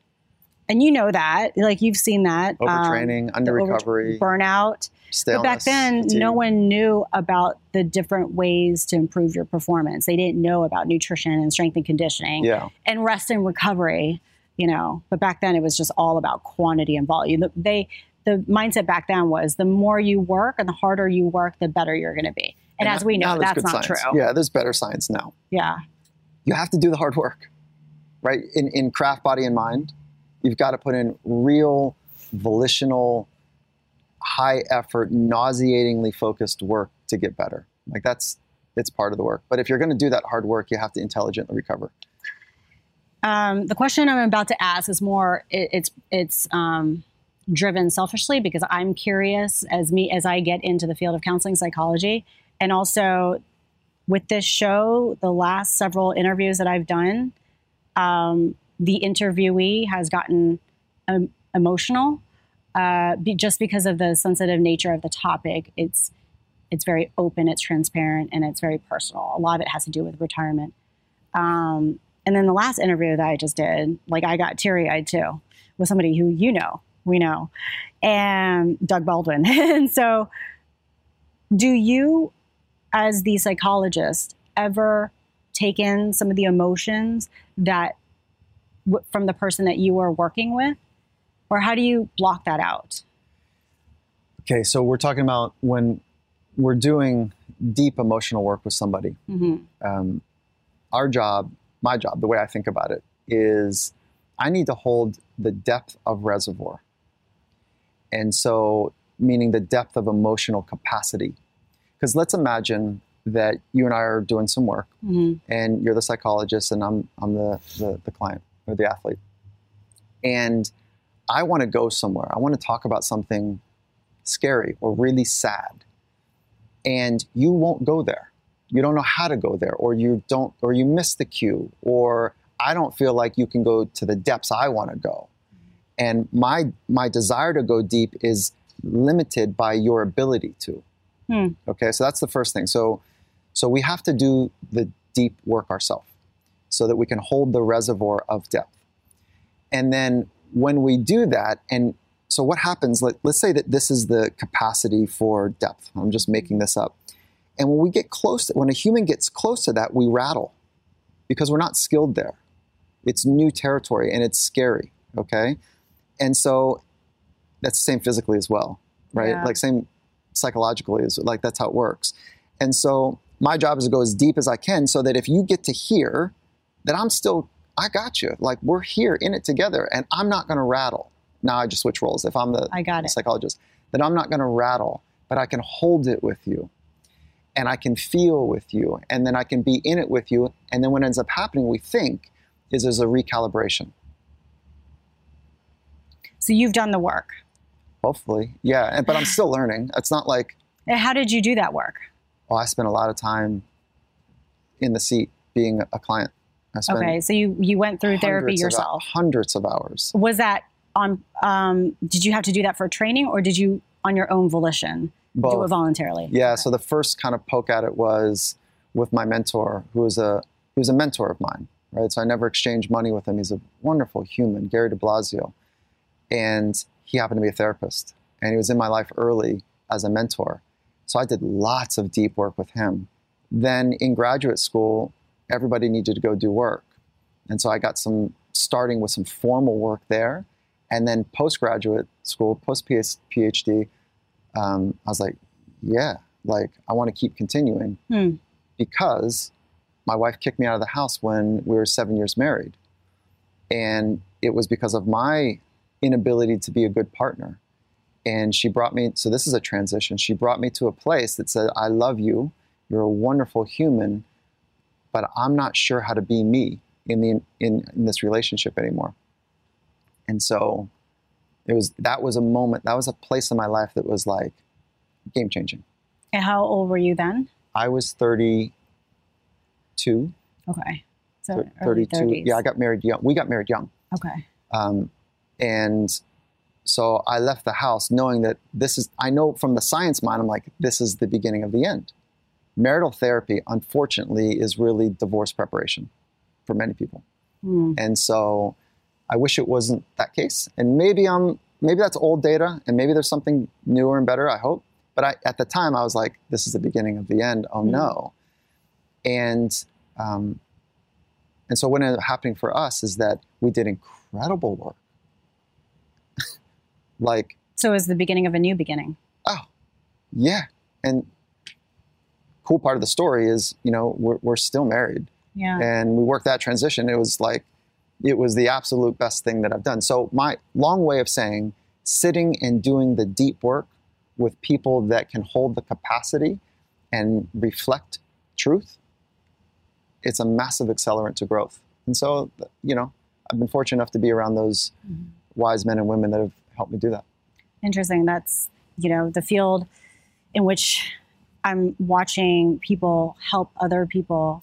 And you know that, like you've seen that. um, Overtraining, under the over- recovery, burnout. Staleness. But back then, fatigue. no one knew about the different ways to improve your performance. They didn't know about nutrition and strength and conditioning Yeah, and rest and recovery, you know. But back then, it was just all about quantity and volume. The- They, the mindset back then was the more you work and the harder you work, the better you're going to be. And, as we know, that's not science. true. Yeah, there's better science now. yeah. You have to do the hard work, right? In in craft, body, and mind, you've got to put in real, volitional, high effort, nauseatingly focused work to get better. Like that's it's part of the work. But if you're going to do that hard work, you have to intelligently recover. Um, the question I'm about to ask is more it, it's it's um, driven selfishly because I'm curious as me as I get into the field of counseling psychology, and also with this show, the last several interviews that I've done, um, the interviewee has gotten um, emotional uh, be, just because of the sensitive nature of the topic. It's it's very open, it's transparent, and it's very personal. A lot of it has to do with retirement. Um, and then the last interview that I just did, like I got teary eyed too, with somebody who you know, we know, and Doug Baldwin. and so, do you, as the psychologist, ever take in some of the emotions that from the person that you are working with, or how do you block that out? Okay, so we're talking about when we're doing deep emotional work with somebody. Mm-hmm. Um, our job my job, the way I think about it, is I need to hold the depth of reservoir. And so, meaning the depth of emotional capacity. Because let's imagine that you and I are doing some work, Mm-hmm. and you're the psychologist, and I'm, I'm the, the, the client or the athlete. And I want to go somewhere. I want to talk about something scary or really sad. And you won't go there you don't know how to go there or you don't or you miss the cue or i don't feel like you can go to the depths i want to go and my my desire to go deep is limited by your ability to Hmm. okay so that's the first thing so so we have to do the deep work ourselves so that we can hold the reservoir of depth and then when we do that and so what happens let, let's say that this is the capacity for depth i'm just making this up and when we get close, to, when a human gets close to that, we rattle because we're not skilled there. It's new territory and it's scary. Okay, and so that's the same physically as well, right? Yeah. Like same psychologically is like that's how it works. And so my job is to go as deep as I can, so that if you get to here, that I'm still I got you. Like we're here in it together, and I'm not going to rattle. Now I just switch roles. If I'm the I got it. psychologist, then I'm not going to rattle, but I can hold it with you and I can feel with you, and then I can be in it with you. And then what ends up happening, we think, is there's a recalibration. So you've done the work. Hopefully, yeah. And, but I'm still learning. It's not like, And How did you do that work? oh, I spent a lot of time in the seat being a client. Okay, so you you went through therapy hundreds of- yourself. hundreds of hours. Was that on? Um, did you have to do that for training, or did you on your own volition do it voluntarily? Yeah. Okay. So the first kind of poke at it was with my mentor, who was a who was a mentor of mine, right? So I never exchanged money with him. He's a wonderful human, Gary De Blasio, and he happened to be a therapist, and he was in my life early as a mentor. So I did lots of deep work with him. Then in graduate school, everybody needed to go do work, and so I got some starting with some formal work there, and then postgraduate school, post PhD, um, I was like, yeah, like I want to keep continuing Hmm. because my wife kicked me out of the house when we were seven years married. And it was because of my inability to be a good partner. And she brought me, so this is a transition. She brought me to a place that said, I love you. You're a wonderful human, but I'm not sure how to be me in, the, in, in this relationship anymore. And so it was, that was a moment, that was a place in my life that was like game changing. And how old were you then? I was 32, Okay, so thir- early 32. 30s. Yeah, I got married young. We got married young. Okay. Um, and so I left the house knowing that this is, I know from the science mind, I'm like, this is the beginning of the end. Marital therapy, unfortunately, is really divorce preparation for many people. Hmm. And so I wish it wasn't that case. And maybe I'm, maybe that's old data and maybe there's something newer and better, I hope. But I, at the time, I was like, this is the beginning of the end. Oh Mhm. no. And, um, and so what ended up happening for us is that we did incredible work. like, So it was the beginning of a new beginning. oh, yeah. And cool part of the story is, you know, we're, we're still married Yeah. and we worked that transition. It was like, it was the absolute best thing that I've done. So my long way of saying, sitting and doing the deep work with people that can hold the capacity and reflect truth, it's a massive accelerant to growth. And so, you know, I've been fortunate enough to be around those mm-hmm. wise men and women that have helped me do that. Interesting. That's you know the field in which I'm watching people help other people.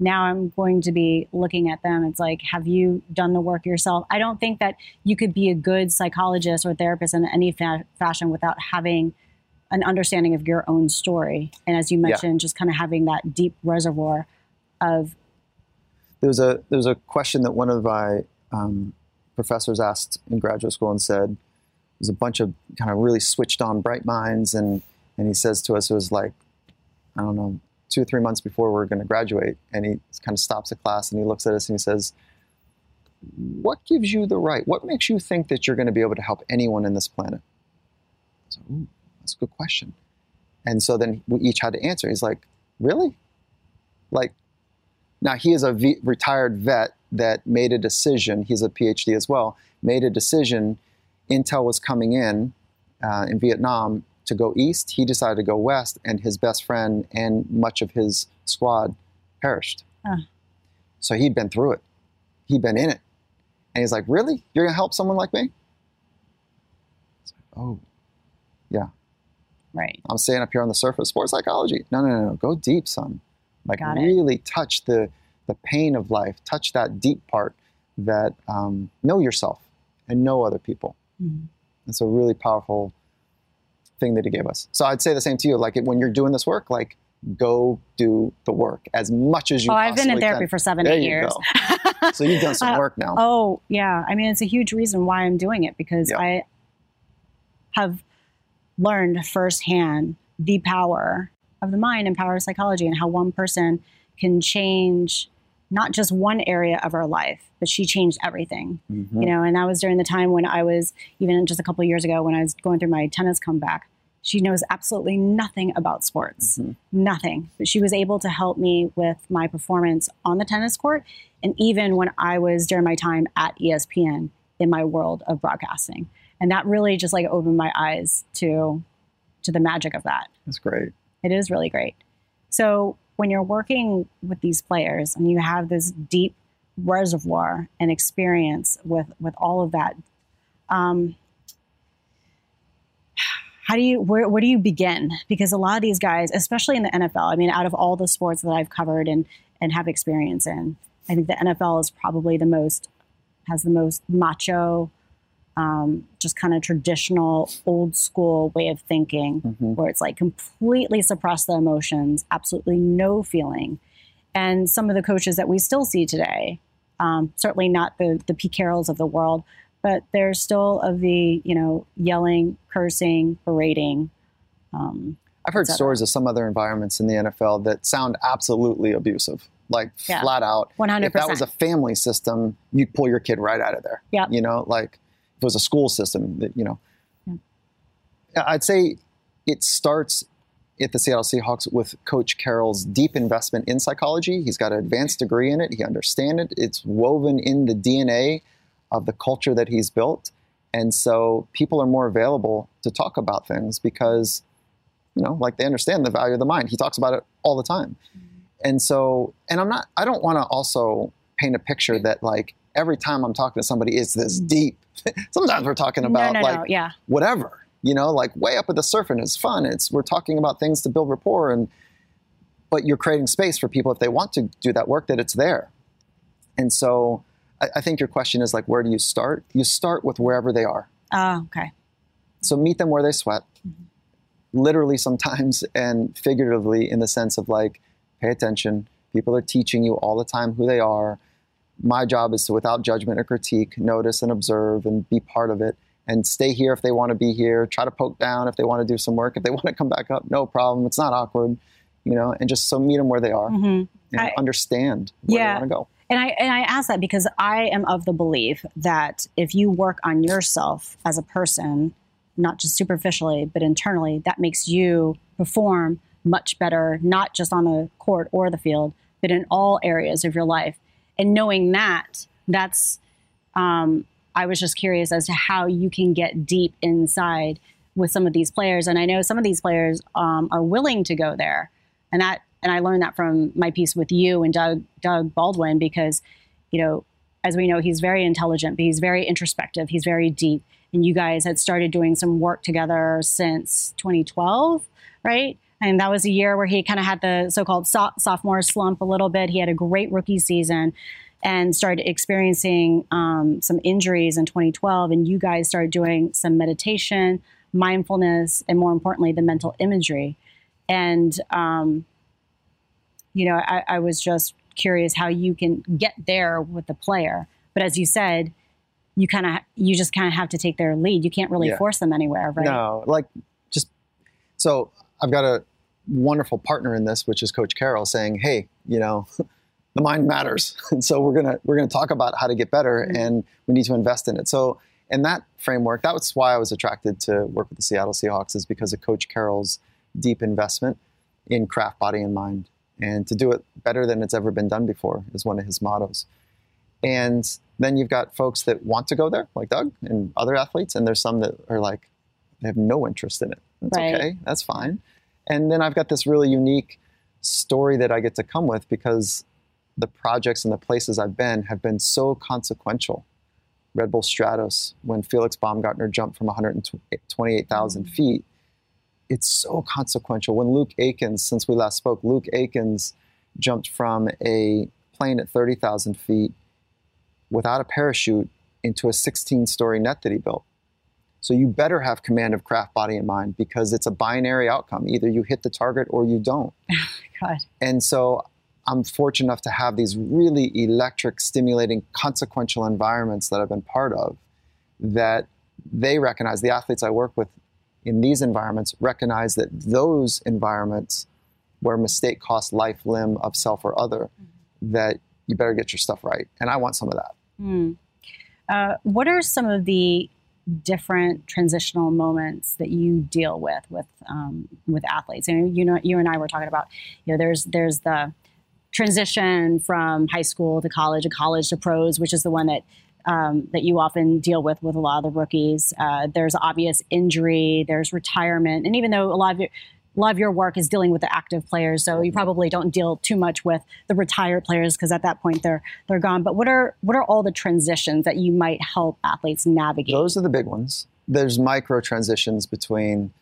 Now I'm going to be looking at them. It's like, have you done the work yourself? I don't think that you could be a good psychologist or therapist in any fa- fashion without having an understanding of your own story. And as you mentioned, yeah. just kind of having that deep reservoir of. There was a there was a question that one of my um, professors asked in graduate school and said, "There's a bunch of kind of really switched on bright minds," and and he says to us, it was like, I don't know, two or three months before we we're going to graduate, and he kind of stops the class and he looks at us and he says, "What gives you the right? What makes you think that you're going to be able to help anyone in this planet?" So, that's a good question. And so then we each had to answer. He's like, really? Like, now he is a v- retired vet that made a decision. He's a PhD as well. Made a decision. Intel was coming in uh, in Vietnam to go east. He decided to go west, and his best friend and much of his squad perished. Uh. So he'd been through it. He'd been in it. And he's like, Really? You're going to help someone like me? Like, oh, yeah. Right. I'm staying up here on the surface. Sports psychology. No, no, no, no. Go deep, son. Like Got really it. touch the the pain of life. Touch that deep part. That um, know yourself and know other people. Mm-hmm. It's a really powerful thing that he gave us. So I'd say the same to you. Like when you're doing this work, like go do the work as much as you. Can. Oh, I've been in therapy can. for seven, there eight years. so you've done some uh, work now. Oh yeah, I mean it's a huge reason why I'm doing it because yeah. I have learned firsthand the power of the mind and power of psychology and how one person can change not just one area of her life, but she changed everything. Mm-hmm. You know, and that was during the time when I was even just a couple years ago when I was going through my tennis comeback. She knows absolutely nothing about sports, mm-hmm. nothing. But she was able to help me with my performance on the tennis court, and even when I was during my time at ESPN in my world of broadcasting and that really just like opened my eyes to to the magic of that. That's great. It is really great. So when you're working with these players and you have this deep reservoir and experience with with all of that, um, how do you where, where do you begin? Because a lot of these guys, especially in the NFL, I mean, out of all the sports that I've covered and and have experience in, I think the NFL is probably the most has the most macho um, just kind of traditional old school way of thinking mm-hmm. where it's like completely suppress the emotions absolutely no feeling and some of the coaches that we still see today um, certainly not the the pete carrolls of the world but they're still of the you know yelling cursing berating um, i've heard stories of some other environments in the nfl that sound absolutely abusive like yeah. flat out. 100%. if that was a family system you'd pull your kid right out of there. Yeah you know like if it was a school system that you know. Yeah. i'd say it starts at the seattle seahawks with coach carroll's deep investment in psychology. He's got an advanced degree in it. He understands it. It's woven in the dna of the culture that he's built and so people are more available to talk about things because you know like they understand the value of the mind he talks about it all the time mm-hmm. and so and i'm not i don't want to also paint a picture that like every time i'm talking to somebody it's this mm-hmm. deep sometimes we're talking about no, no, like no. Yeah. whatever, you know, like way up at the surf and it's fun. It's we're talking about things to build rapport and but you're creating space for people if they want to do that work that it's there. And so I, I think your question is like where do you start? You start with wherever they are. Oh, okay. So meet them where they sweat. Mm-hmm. Literally sometimes and figuratively in the sense of like pay attention. People are teaching you all the time who they are my job is to, without judgment or critique, notice and observe and be part of it and stay here if they want to be here. Try to poke down if they want to do some work. If they want to come back up, no problem. It's not awkward, you know, and just so meet them where they are mm-hmm. and I, understand where yeah. they want to go. And I, and I ask that because I am of the belief that if you work on yourself as a person, not just superficially, but internally, that makes you perform much better, not just on the court or the field, but in all areas of your life and knowing that, that's, um, I was just curious as to how you can get deep inside with some of these players. And I know some of these players um, are willing to go there. And that, and I learned that from my piece with you and Doug, Doug Baldwin, because, you know, as we know, he's very intelligent, but he's very introspective. He's very deep. And you guys had started doing some work together since 2012, right? And that was a year where he kind of had the so called so- sophomore slump a little bit. He had a great rookie season and started experiencing um, some injuries in 2012. And you guys started doing some meditation, mindfulness, and more importantly, the mental imagery. And, um, you know, I, I was just curious how you can get there with the player. But as you said, you kind of you just kind of have to take their lead. You can't really Yeah. force them anywhere, right? No, like just so I've got a wonderful partner in this, which is Coach Carroll, saying, "Hey, you know, the mind matters, and so we're gonna we're gonna talk about how to get better, Mhm. and we need to invest in it." So in that framework, that was why I was attracted to work with the Seattle Seahawks, is because of Coach Carroll's deep investment in craft, body, and mind, and to do it better than it's ever been done before is one of his mottos. And then you've got folks that want to go there, like Doug and other athletes, and there's some that are like, they have no interest in it. That's Right. okay. That's fine. And then I've got this really unique story that I get to come with because the projects and the places I've been have been so consequential. Red Bull Stratos, when Felix Baumgartner jumped from 128,000 mm. feet, it's so consequential. When Luke Aikins, since we last spoke, Luke Aikins jumped from a plane at 30,000 feet without a parachute into a 16 story net that he built. So you better have command of craft, body, and mind because it's a binary outcome. Either you hit the target or you don't. God. And so I'm fortunate enough to have these really electric, stimulating, consequential environments that I've been part of that they recognize, the athletes I work with in these environments recognize that those environments where mistake costs life, limb of self or other, that you better get your stuff right. And I want some of that. Hmm. Uh, what are some of the different transitional moments that you deal with with um, with athletes? You know, you and I were talking about, you know, there's there's the transition from high school to college, and college to pros, which is the one that um, that you often deal with with a lot of the rookies. Uh, there's obvious injury, there's retirement, and even though a lot of your a lot of your work is dealing with the active players, so you probably don't deal too much with the retired players because at that point they're they're gone. But what are what are all the transitions that you might help athletes navigate? Those are the big ones. There's micro transitions between,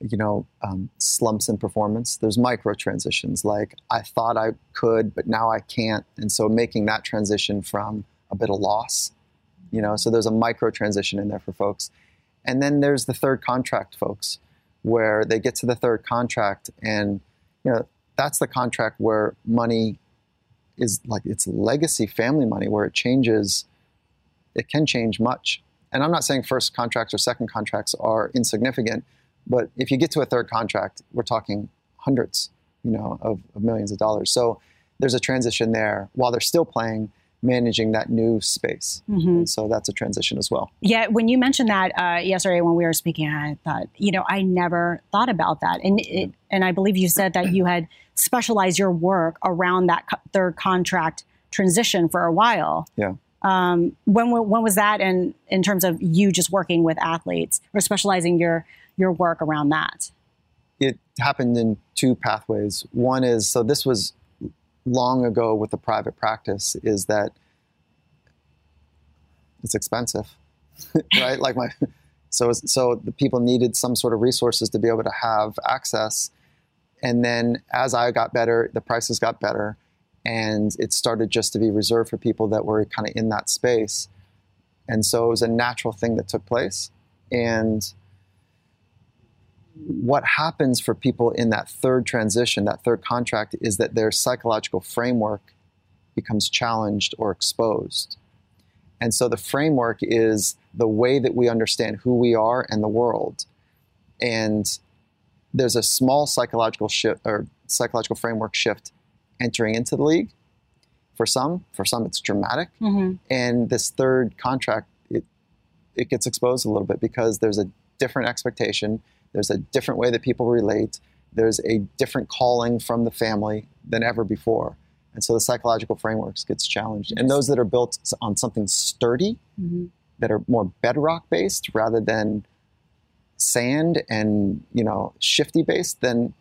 you know, um, slumps in performance. There's micro transitions like I thought I could, but now I can't, and so making that transition from a bit of loss, you know. So there's a micro transition in there for folks, and then there's the third contract folks, where they get to the third contract, and you know that's the contract where money is like it's legacy family money, where it changes. It can change much and I'm not saying first contracts or second contracts are insignificant, but if you get to a third contract, we're talking hundreds, you know, of, of millions of dollars. So there's a transition there while they're still playing, managing that new space. Mhm. So that's a transition as well. Yeah, when you mentioned that uh, yesterday when we were speaking, I thought, you know, I never thought about that, and it, and I believe you said that you had specialized your work around that co- third contract transition for a while. Yeah. Um, when when was that? And in terms of you just working with athletes or specializing your your work around that. It happened in two pathways. One is so this was long ago with the private practice is that it's expensive, right? Like my so so the people needed some sort of resources to be able to have access, and then as I got better, the prices got better, and it started just to be reserved for people that were kind of in that space, and so it was a natural thing that took place, and what happens for people in that third transition, that third contract, is that their psychological framework becomes challenged or exposed. And so the framework is the way that we understand who we are and the world. And there's a small psychological shift or psychological framework shift entering into the league. For some, for some it's dramatic. Mm-hmm. And this third contract, it it gets exposed a little bit because there's a different expectation, there's a different way that people relate, there's a different calling from the family than ever before. And so the psychological frameworks gets challenged. And those that are built on something sturdy, Mm-hmm. that are more bedrock based rather than sand and you know shifty based, then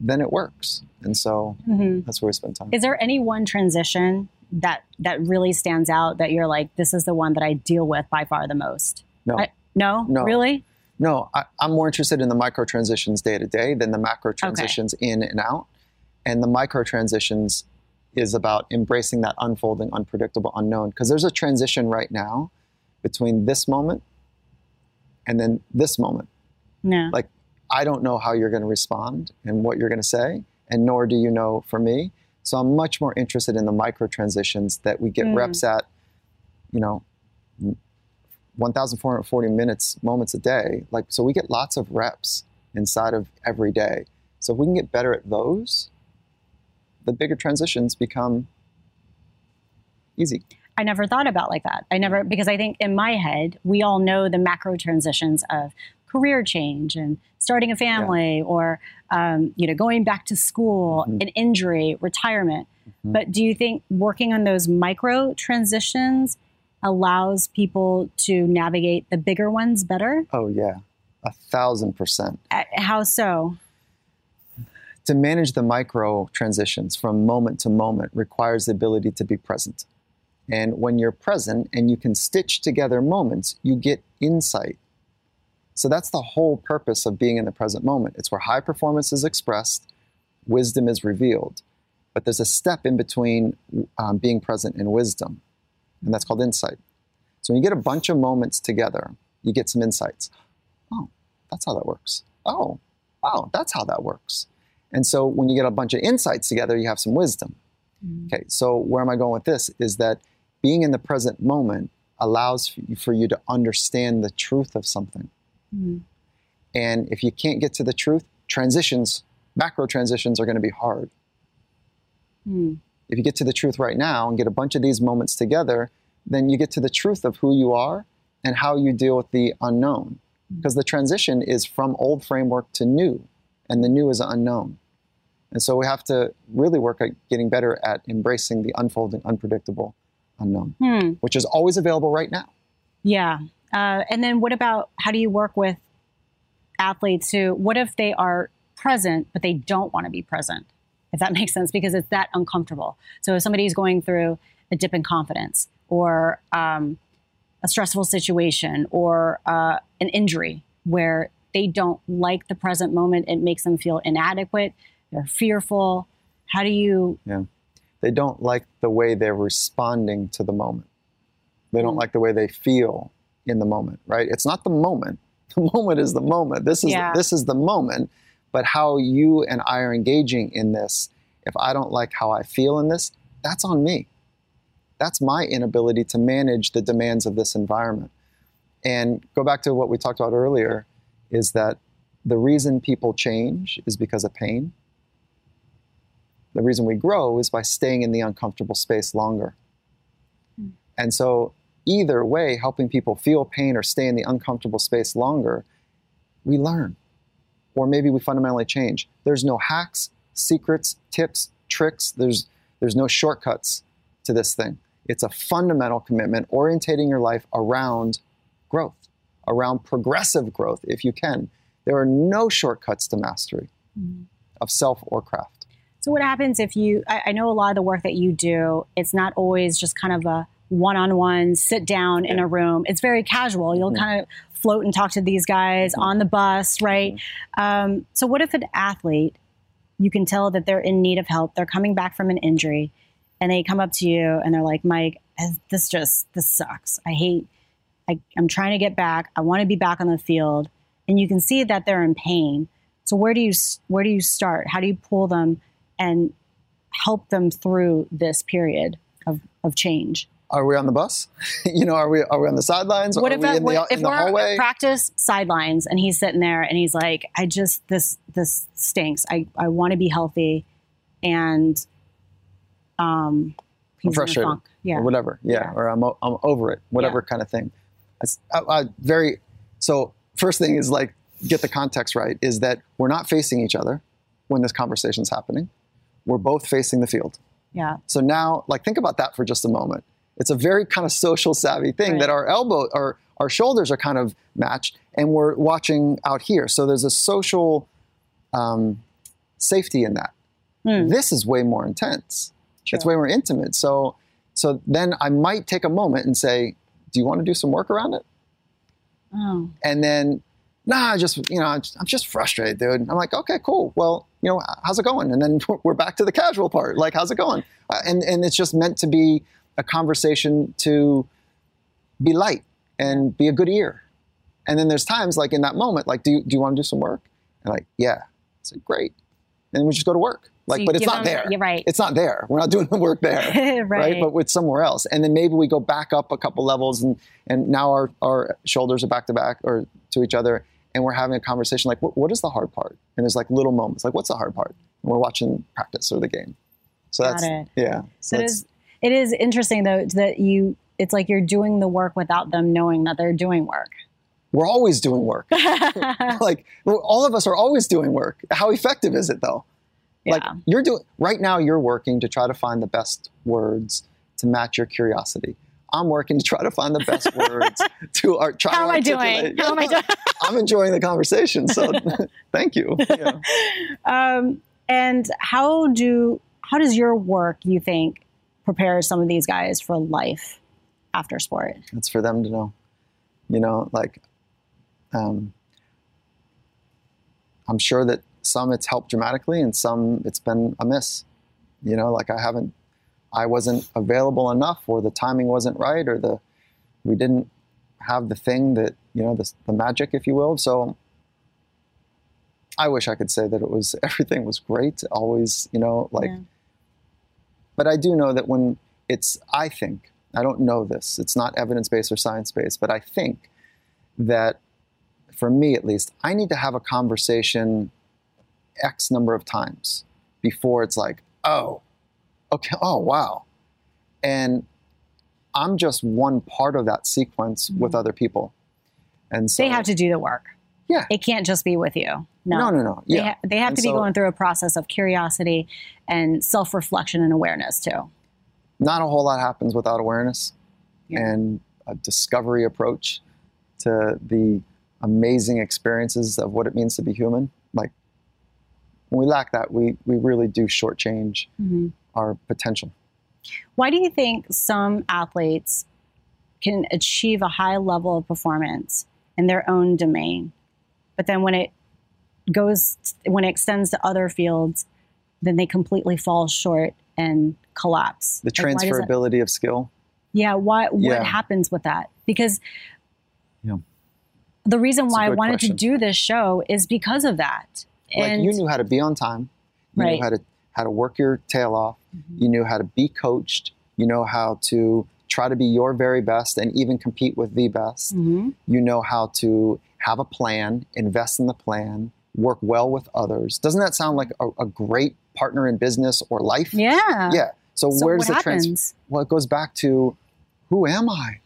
then it works. And so Mm-hmm. that's where we spend time. Is there any one transition that that really stands out that you're like, this is the one that I deal with by far the most? No. I, no, No. really? No, I, I'm more interested in the micro transitions day to day than the macro transitions in and out. And the micro transitions is about embracing that unfolding, unpredictable, unknown. Because there's a transition right now between this moment and then this moment. No. Like, I don't know how you're going to respond and what you're going to say, and nor do you know for me. So I'm much more interested in the micro transitions that we get Mm. reps at, you know, 1,440 minutes, moments a day. Like, so we get lots of reps inside of every day. So if we can get better at those, the bigger transitions become easy. I never thought about like that. I never because I think in my head we all know the macro transitions of career change and starting a family or um, you know going back to school, Mhm. an injury, retirement. Mhm. But do you think working on those micro transitions allows people to navigate the bigger ones better? Oh, yeah, a thousand percent. Uh, How so? to manage the micro transitions from moment to moment requires the ability to be present. And when you're present and you can stitch together moments, you get insight. So that's the whole purpose of being in the present moment. It's where high performance is expressed, wisdom is revealed. But there's a step in between um, being present and wisdom, and that's called insight. So when you get a bunch of moments together, you get some insights. Oh, that's how that works. Oh, oh, that's how that works. And so when you get a bunch of insights together, you have some wisdom. Okay, so where am I going with this? Is that being in the present moment allows for you- for you to understand the truth of something. Mm. And if you can't get to the truth, transitions, macro transitions are going to be hard. Mm. If you get to the truth right now and get a bunch of these moments together, then you get to the truth of who you are and how you deal with the unknown. Because the transition is from old framework to new, and the new is unknown. And so we have to really work at getting better at embracing the unfolding, unpredictable unknown, Hmm. which is always available right now. Yeah. Uh, and then what about how do you work with athletes who, what if they are present, but they don't want to be present? If that makes sense, because it's that uncomfortable. So if somebody's going through a dip in confidence or um, a stressful situation or uh, an injury where they don't like the present moment, it makes them feel inadequate, they're fearful. How do you, Yeah. They don't like the way they're responding to the moment. They don't Mm. like the way they feel in the moment, right? It's not the moment. The moment is the moment. This is Yeah. this is the moment. But how you and I are engaging in this, if I don't like how I feel in this, that's on me. That's my inability to manage the demands of this environment. And go back to what we talked about earlier is that the reason people change is because of pain. The reason we grow is by staying in the uncomfortable space longer. Hmm. And so, either way, helping people feel pain or stay in the uncomfortable space longer, we learn. Or maybe we fundamentally change. There's no hacks, secrets, tips, tricks. There's, there's no shortcuts to this thing. It's a fundamental commitment orientating your life around growth, around progressive growth, if you can. There are no shortcuts to mastery of self or craft. So what happens if you? I, I know a lot of the work that you do. It's not always just kind of a one-on-one sit down in a room. It's very casual. You'll Mhm. kind of float and talk to these guys Mhm. on the bus, right? Um, so what if an athlete? You can tell that they're in need of help. They're coming back from an injury, and they come up to you and they're like, "Mike, this just this sucks. I hate. I, I'm trying to get back. I want to be back on the field." And you can see that they're in pain. So where do you where do you start? How do you pull them and help them through this period of, of change? Are we on the bus? you know, are we are we on the sidelines? What are if, we the, what- in if the we're hallway? practice sidelines and he's sitting there and he's like, I just this this stinks. I, I want to be healthy and um a frustrated. funk. Yeah. or whatever. Yeah, Yeah. or I'm, I'm over it, whatever kind of thing. I, I, very. So first thing is like get the context right. Is that we're not facing each other when this conversation's happening. We're both facing the field. Yeah. So now, like, think about that for just a moment. It's a very kind of social savvy thing Right. that our elbow or our shoulders are kind of matched, and we're watching out here. So there's a social um, safety in that. Hmm. This is way more intense. True. It's way more intimate. So So then I might take a moment and say, "Do you want to do some work around it?" Oh. And then, nah, I just you know, I'm just, I'm just frustrated, dude. And I'm like, okay, cool. Well, you know, how's it going? And then we're back to the casual part. Like, how's it going? Uh, and and it's just meant to be a conversation to be light and be a good ear. And then there's times like in that moment, like, do you, do you want to do some work? And like, yeah. It's like, great. And then we just go to work. Like, you but it's not them- there. you're right. It's not there. We're not doing the work there. right. But with somewhere else. And then maybe we go back up a couple levels and, and now our, our shoulders are back to back or to each other. And we're having a conversation like, what, what is the hard part? And there's like little moments, like, what's the hard part? And we're watching practice or the game. So Got that's, it. yeah. So So that's- is it is interesting though that you it's like you're doing the work without them knowing that they're doing work. we're always doing work. like all of us are always doing work. How effective is it though? Like you're doing right now you're working to try to find the best words to match your curiosity. I'm working to try to find the best words to art, try How am I doing? articulate- How am I doing? I'm enjoying the conversation, so thank you. Yeah. Um, and how do how does your work you think prepare some of these guys for life after sport? It's for them to know. You know, like um, I'm sure that some it's helped dramatically and some it's been a miss. You know, like I haven't I wasn't available enough or the timing wasn't right or the we didn't have the thing that, you know, the, the magic, if you will. So I wish I could say that it was everything was great, always, you know, like Yeah. But I do know that when it's, I think, I don't know this, it's not evidence based or science based, but I think that for me at least, I need to have a conversation X number of times before it's like, oh, okay, oh, wow. And I'm just one part of that sequence with mm-hmm. other people. And so they have to do the work. Yeah. It can't just be with you. No. no, no, no. They, Yeah. ha- they have And to be so- going through a process of curiosity and self reflection and awareness too. not a whole lot happens without awareness Yeah. and a discovery approach to the amazing experiences of what it means to be human. Like when we lack that, we we really do shortchange Mhm. our potential. Why do you think some athletes can achieve a high level of performance in their own domain, but then when it goes, when it extends to other fields, then they completely fall short and collapse? The Like, transferability of skill. Yeah, why, what Yeah. happens with that? Because Yeah. the reason That's why I wanted question. to do this show is because of that. Like And you knew how to be on time. You Right. knew how to how to work your tail off. You knew how to be coached. You know how to try to be your very best and even compete with the best. Mhm. you know how to have a plan, invest in the plan, work well with others. Doesn't that sound like a, a great partner in business or life? yeah. Yeah. So, So where's the trans? Well, it goes back to who am I?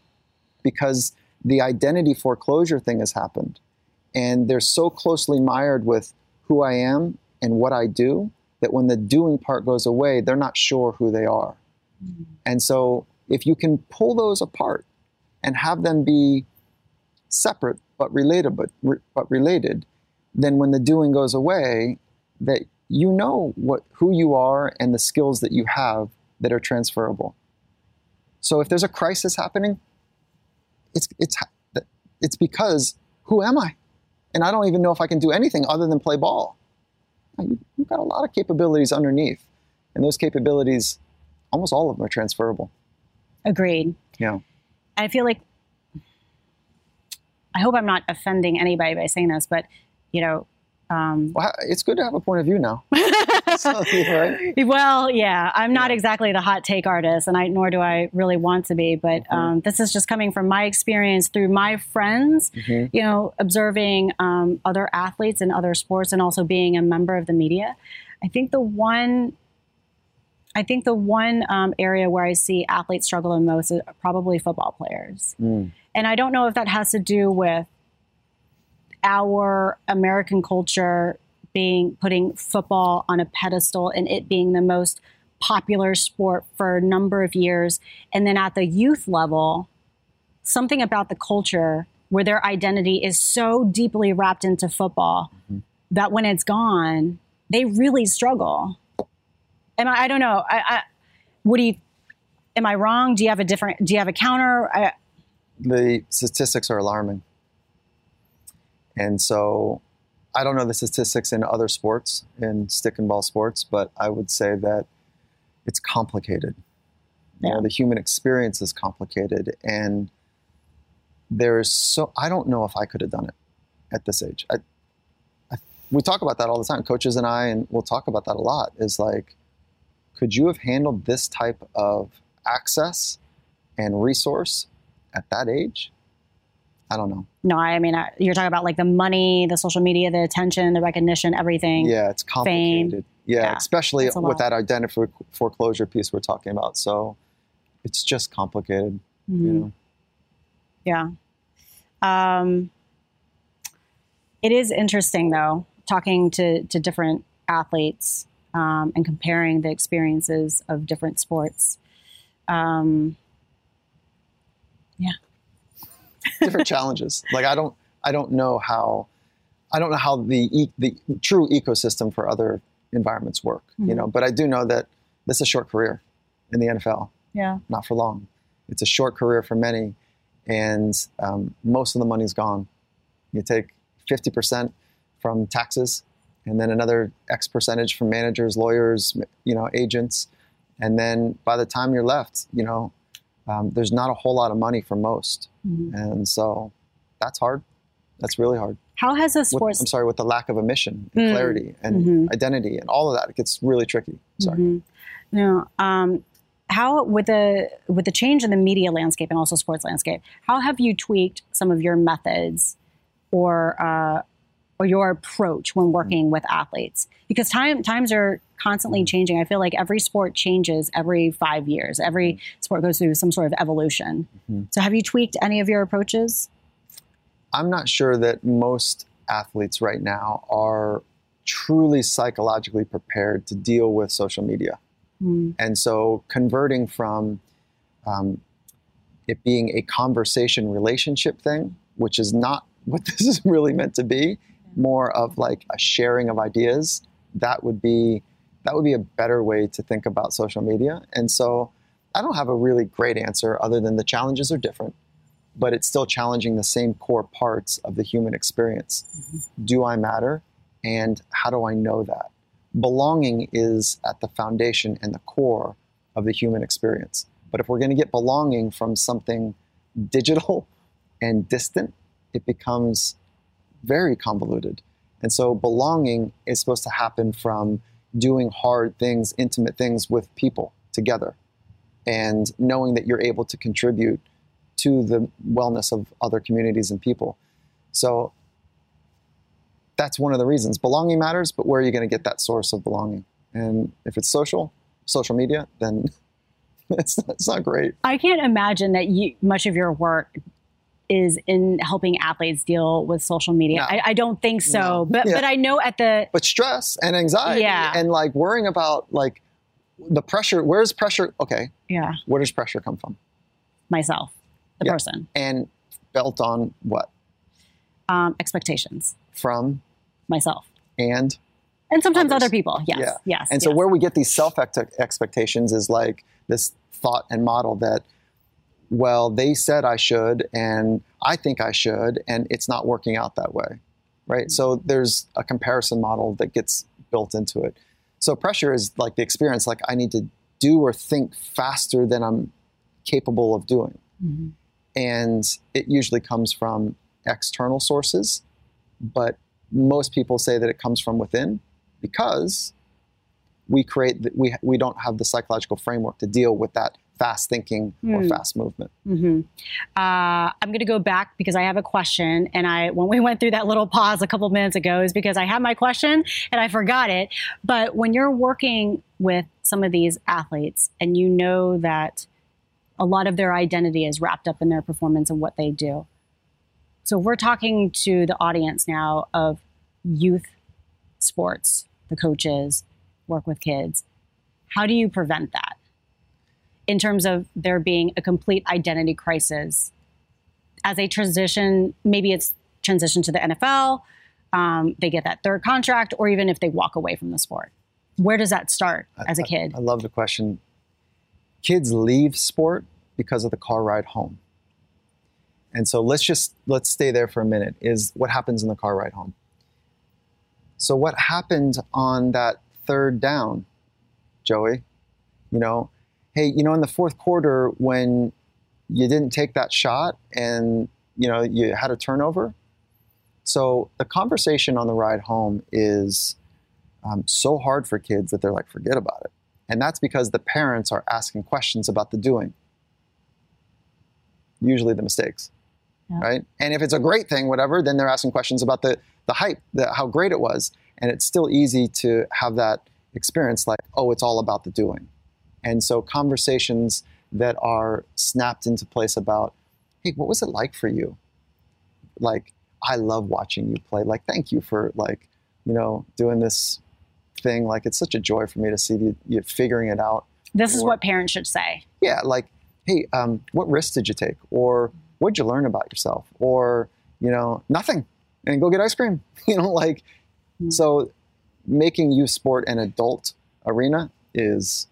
Because the identity foreclosure thing has happened. And they're so closely mired with who I am and what I do that when the doing part goes away, they're not sure who they are. Hmm. And so if you can pull those apart and have them be separate but related, but, but related, then when the doing goes away, that you know what who you are and the skills that you have that are transferable. So if there's a crisis happening, it's it's it's because who am I? And I don't even know if I can do anything other than play ball. You- You've got a lot of capabilities underneath, and those capabilities, almost all of them are transferable. Agreed. Yeah. I feel like I hope I'm not offending anybody by saying this, but you know, um, Well, it's good to have a point of view now. So, right? well, yeah, I'm not Yeah. exactly the hot take artist, and I nor do I really want to be. But Mhm. um, this is just coming from my experience through my friends. Mhm. You know, observing um, other athletes in other sports, and also being a member of the media. I think the one, I think the one um, area where I see athletes struggle the most is probably football players. Mm. And I don't know if that has to do with our American culture being putting football on a pedestal and it being the most popular sport for a number of years. And then at the youth level, something about the culture where their identity is so deeply wrapped into football Mhm. that when it's gone, they really struggle. And I, I don't know. I, I, what do you am I wrong? Do you have a different? Do you have a counter? I, the statistics are alarming. And so I don't know the statistics in other sports, in stick and ball sports, but I would say that it's complicated. You Yeah. know, the human experience is complicated. And there's so, I don't know if I could have done it at this age. I, I, we talk about that all the time, coaches and I, and we'll talk about that a lot. Is like, could you have handled this type of access and resource at that age? I don't know. no, I mean I, you're talking about like the money, the social media, the attention, the recognition, everything. Yeah, it's complicated. Yeah, Yeah, especially with lot. that identity foreclosure piece we're talking about. So it's just complicated, you Mhm. know. Yeah. Um, it is interesting, though, talking to, to different athletes um, and comparing the experiences of different sports. Um, Different challenges. Like I don't I don't know how I don't know how the e- the true ecosystem for other environments work, you Mhm. know, but I do know that this is a short career in the NFL. yeah. not for long. It's a short career for many, and um, most of the money's gone. You take 50% from taxes, and then another X percentage from managers, lawyers, you know, agents, and then by the time you're left, you know, um, there's not a whole lot of money for most, Mhm. and so that's hard. That's really hard. How has With, sports? I'm sorry, with the lack of a mission, and Mm. clarity, and Mhm. identity, and all of that, it gets really tricky. Sorry. Mhm. No. Um, how with the with the change in the media landscape and also sports landscape, how have you tweaked some of your methods or uh, or your approach when working with athletes? Because time times are constantly changing. I feel like every sport changes every five years. Every sport goes through some sort of evolution. Mhm. So, have you tweaked any of your approaches? I'm not sure that most athletes right now are truly psychologically prepared to deal with social media. Mm, And so converting from um, it being a conversation relationship thing, which is not what this is really meant to be, more of like a sharing of ideas, that would be that would be a better way to think about social media. And so I don't have a really great answer other than the challenges are different, but it's still challenging the same core parts of the human experience. Mm-hmm. Do I matter? And how do I know that? Belonging is at the foundation and the core of the human experience. But if we're going to get belonging from something digital and distant, it becomes very convoluted. And so belonging is supposed to happen from doing hard things, intimate things with people together, and knowing that you're able to contribute to the wellness of other communities and people. So that's one of the reasons. Belonging matters, but where are you going to get that source of belonging? And if it's social, social media, then it's, it's not great. I can't imagine that you, much of your work is in helping athletes deal with social media. No. I, I don't think so, No. but Yeah. but I know at the But stress and anxiety Yeah. and like worrying about like the pressure, where's pressure? Okay, yeah where does pressure come from? myself, the Yeah. person, And built on what? um, expectations, From myself, and and sometimes Others. other people. Yes, Yeah. yes. And so yes. where we get these self expectations is like this thought and model that, well, they said I should, and I think I should, and it's not working out that way, right? So there's a comparison model that gets built into it. So pressure is like the experience, like I need to do or think faster than I'm capable of doing. Mhm. And it usually comes from external sources, but most people say that it comes from within because we create we we don't have the psychological framework to deal with that fast thinking or Hmm. fast movement. Mhm. Uh, I'm going to go back because I have a question, and I when we went through that little pause a couple minutes ago is because I had my question and I forgot it. But when you're working with some of these athletes, and you know that a lot of their identity is wrapped up in their performance and what they do, so we're talking to the audience now of youth sports, the coaches work with kids. How do you prevent that? In terms of there being a complete identity crisis as they transition maybe it's transition to the nfl um, they get that third contract or even if they walk away from the sport where does that start as a kid I love the question. kids leave sport because of the car ride home. And so let's just let's stay there for a minute. Is what happens in the car ride home. So what happened on that third down, Joey? You know, hey, you know, in the fourth quarter when you didn't take that shot and you know you had a turnover. So the conversation on the ride home is um, so hard for kids that they're like, forget about it. And that's because the parents are asking questions about the doing, usually the mistakes, yeah. right? And if it's a great thing, whatever, then they're asking questions about the, the hype, the, how great it was. And it's still easy to have that experience like, oh, it's all about the doing. And so conversations that are snapped into place about, hey, what was it like for you? Like, I love watching you play. Like, thank you for like, you know, doing this thing. Like, it's such a joy for me to see you, you figuring it out. This or, is what parents should say. Yeah, like, hey, um, what risks did you take? Or what'd you learn about yourself? Or, you know, nothing. And go get ice cream. You know, like, mm-hmm. so making youth sport an adult arena is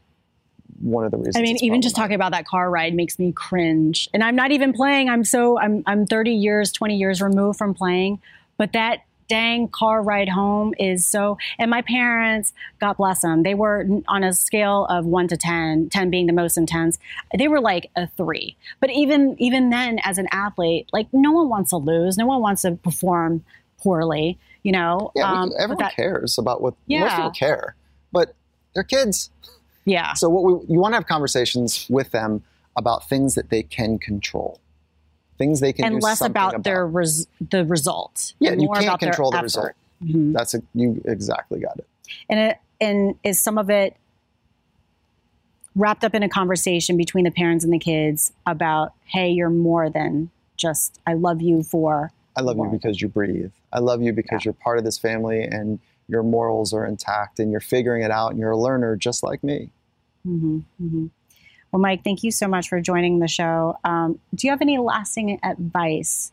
one of the reasons. I mean, even just talking about that car ride makes me cringe. And I'm not even playing. I'm so I'm I'm 30 years, 20 years removed from playing, but that dang car ride home is so and my parents god bless them they were on a scale of 1 to 10 10 being the most intense they were like a 3 but even even then as an athlete like no one wants to lose no one wants to perform poorly you know yeah, um, everyone that, cares about what yeah. most people care but they're kids yeah. So what we you want to have conversations with them about things that they can control, things they can and less about, about, their res, the result. Yeah, you can't control the result. Mm-hmm. That's a, you exactly got it. And it, and is some of it wrapped up in a conversation between the parents and the kids about, hey, you're more than just I love you for. I love you because you breathe. I love you because yeah. you're part of this family and your morals are intact and you're figuring it out and you're a learner just like me. Mm-hmm, mm-hmm. Well, Mike, thank you so much for joining the show. Um, do you have any lasting advice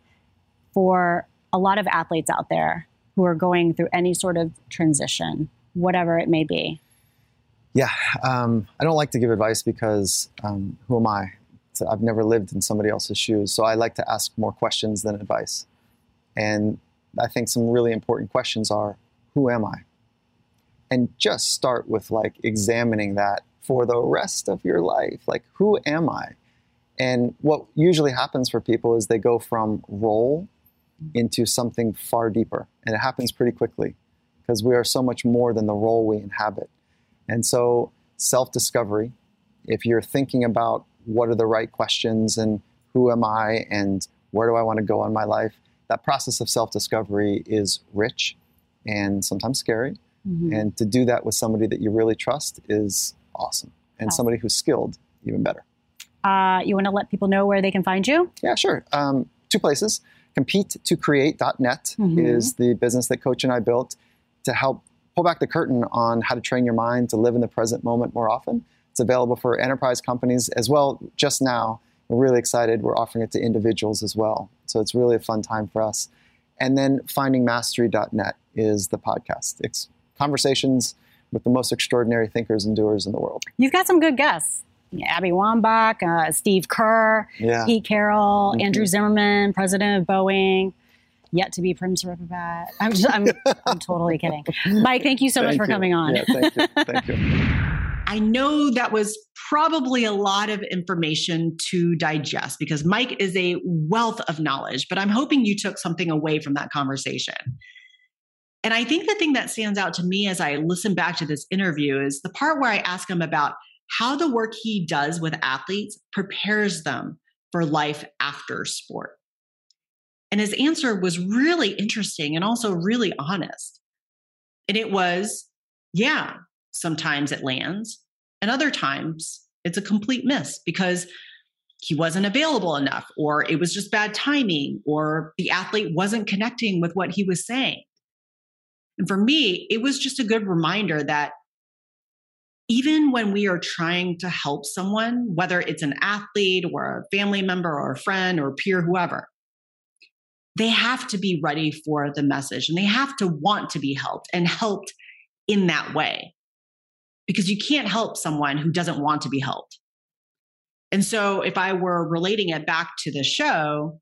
for a lot of athletes out there who are going through any sort of transition, whatever it may be? Yeah, um, I don't like to give advice because um, who am I? I've never lived in somebody else's shoes, so I like to ask more questions than advice. And I think some really important questions are, who am I? And just start with like examining that for the rest of your life. Like, who am I? And what usually happens for people is they go from role into something far deeper. And it happens pretty quickly because we are so much more than the role we inhabit. And so, self discovery, if you're thinking about what are the right questions and who am I and where do I want to go in my life, that process of self discovery is rich and sometimes scary. Mm-hmm. And to do that with somebody that you really trust is awesome. And awesome. somebody who's skilled, even better. Uh, you want to let people know where they can find you? Yeah, sure. Um, two places. Compete2create.net mm-hmm. is the business that Coach and I built to help pull back the curtain on how to train your mind to live in the present moment more often. It's available for enterprise companies as well. Just now, we're really excited. We're offering it to individuals as well. So it's really a fun time for us. And then findingmastery.net is the podcast. It's conversations with the most extraordinary thinkers and doers in the world. You've got some good guests. Abby Wambach, uh, Steve Kerr, yeah. Pete Carroll, mm-hmm. Andrew Zimmerman, president of Boeing, yet to be Prim Siripipat. I'm, just, I'm, I'm totally kidding. Mike, thank you so thank much for you. coming on. Yeah, thank you. Thank you. I know that was probably a lot of information to digest because Mike is a wealth of knowledge, but I'm hoping you took something away from that conversation. And I think the thing that stands out to me as I listen back to this interview is the part where I ask him about how the work he does with athletes prepares them for life after sport. And his answer was really interesting and also really honest. And it was, yeah, sometimes it lands, and other times it's a complete miss because he wasn't available enough, or it was just bad timing, or the athlete wasn't connecting with what he was saying. And for me, it was just a good reminder that even when we are trying to help someone, whether it's an athlete or a family member or a friend or a peer, whoever, they have to be ready for the message and they have to want to be helped and helped in that way. Because you can't help someone who doesn't want to be helped. And so if I were relating it back to the show,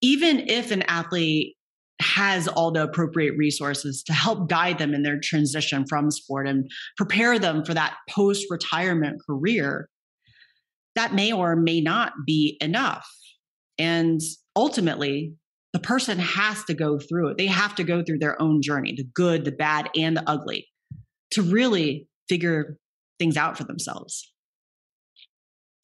even if an athlete has all the appropriate resources to help guide them in their transition from sport and prepare them for that post retirement career, that may or may not be enough. And ultimately, the person has to go through it. They have to go through their own journey, the good, the bad, and the ugly, to really figure things out for themselves.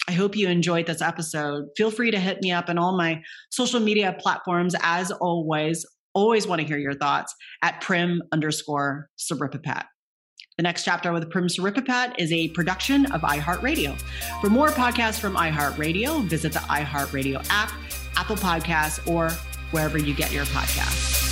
I hope you enjoyed this episode. Feel free to hit me up on all my social media platforms. As always, always want to hear your thoughts at prim underscore Siripipat. The next chapter with Prim Siripipat is a production of iHeartRadio. For more podcasts from iHeartRadio, visit the iHeartRadio app, Apple Podcasts, or wherever you get your podcasts.